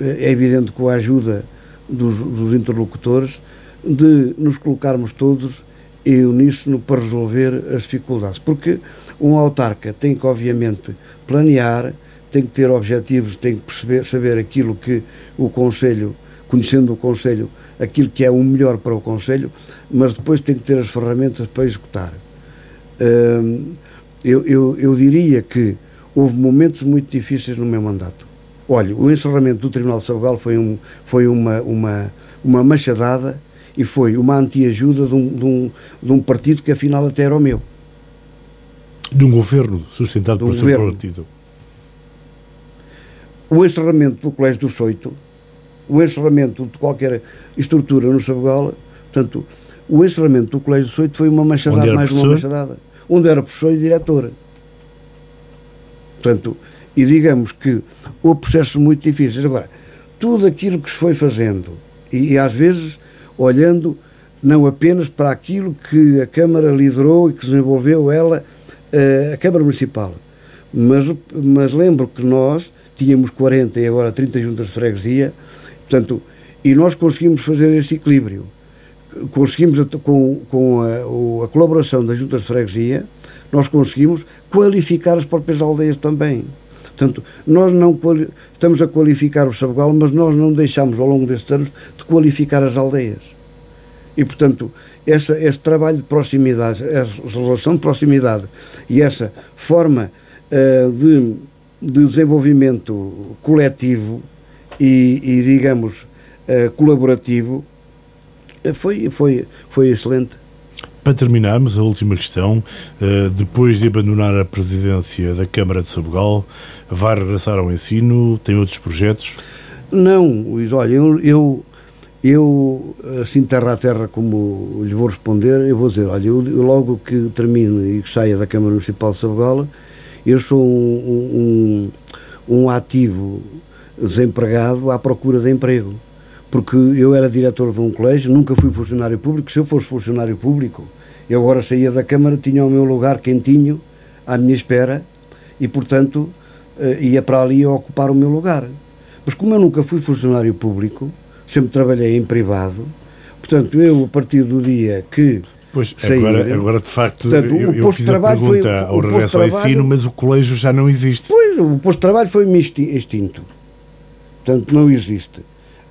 eh, é evidente com a ajuda dos, dos interlocutores, de nos colocarmos todos em uníssono para resolver as dificuldades. Porque um autarca tem que, obviamente, planear, tem que ter objetivos, tem que perceber, saber aquilo que o Conselho, conhecendo o Conselho, aquilo que é o melhor para o Conselho, mas depois tem que ter as ferramentas para executar. Hum, eu, eu, eu diria que houve momentos muito difíceis no meu mandato. Olha, o encerramento do Tribunal de Sabugal foi, um, foi uma, uma, uma machadada e foi uma anti-ajuda de, um, de, um, de um partido que afinal até era o meu. De um governo sustentado por seu partido. O encerramento do Colégio do Soito, o encerramento de qualquer estrutura no Sabugal, portanto, o encerramento do Colégio do Soito foi uma machadada, mais professor? uma machadada. Onde era professor e diretor. Portanto, e digamos que houve processos muito difíceis. Agora, tudo aquilo que se foi fazendo, e, e às vezes olhando não apenas para aquilo que a Câmara liderou e que desenvolveu ela, a Câmara Municipal, mas, mas lembro que nós tínhamos 40 e agora 30 juntas de freguesia, portanto, e nós conseguimos fazer esse equilíbrio. Conseguimos, com, com a, a colaboração das juntas de freguesia, nós conseguimos qualificar as próprias aldeias também. Portanto, nós não estamos a qualificar o Sabugal, mas nós não deixamos ao longo destes anos de qualificar as aldeias. E, portanto, essa, esse trabalho de proximidade, essa relação de proximidade e essa forma uh, de, de, desenvolvimento coletivo e, e digamos, uh, colaborativo eh, foi, foi, foi excelente. Para terminarmos, a última questão. Uh, depois de abandonar a presidência da Câmara de Sabugal, vai regressar ao ensino? Tem outros projetos? Não, Luís, olha, eu, eu, eu, assim terra a terra como lhe vou responder, eu vou dizer, olha, eu, eu logo que termine e que saia da Câmara Municipal de Sabugal, eu sou um, um, um ativo desempregado à procura de emprego porque eu era diretor de um colégio, nunca fui funcionário público. Se eu fosse funcionário público, eu agora saía da Câmara, tinha o meu lugar quentinho à minha espera e, portanto, uh, ia para ali ocupar o meu lugar. Mas como eu nunca fui funcionário público, sempre trabalhei em privado, portanto, eu, a partir do dia que Pois, sair, agora, agora de facto, Portanto, eu, eu fiz a pergunta foi, ao regresso ao ensino, mas o colégio já não existe. Pois, o posto de trabalho foi-me extinto. Portanto, não existe.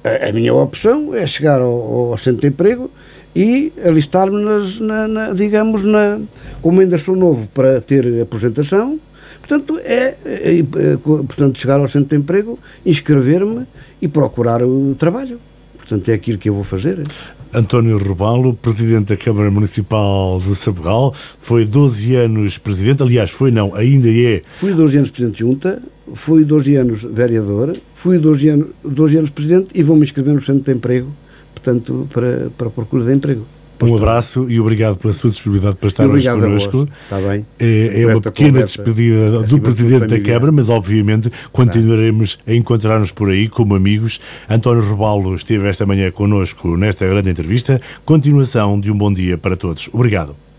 A, a, minha opção é chegar ao, ao centro de emprego e alistar-me, na, na, digamos, na, como ainda sou novo para ter aposentação, portanto, é, é, é portanto, chegar ao centro de emprego, inscrever-me e procurar o trabalho. Portanto, é aquilo que eu vou fazer. António Robalo, presidente da Câmara Municipal de Sabugal, foi 12 anos presidente, aliás, foi não, ainda é. Fui 12 anos presidente de junta, fui 12 anos vereador, fui 12 anos, 12 anos presidente e vou-me inscrever no centro de emprego, portanto, para, para a procura de emprego. Um abraço e obrigado pela sua disponibilidade para estar hoje connosco. Está bem. É, é uma pequena despedida do Presidente da Câmara, mas obviamente continuaremos a encontrar-nos por aí como amigos. António Rebalo esteve esta manhã connosco nesta grande entrevista. Continuação de um bom dia para todos. Obrigado.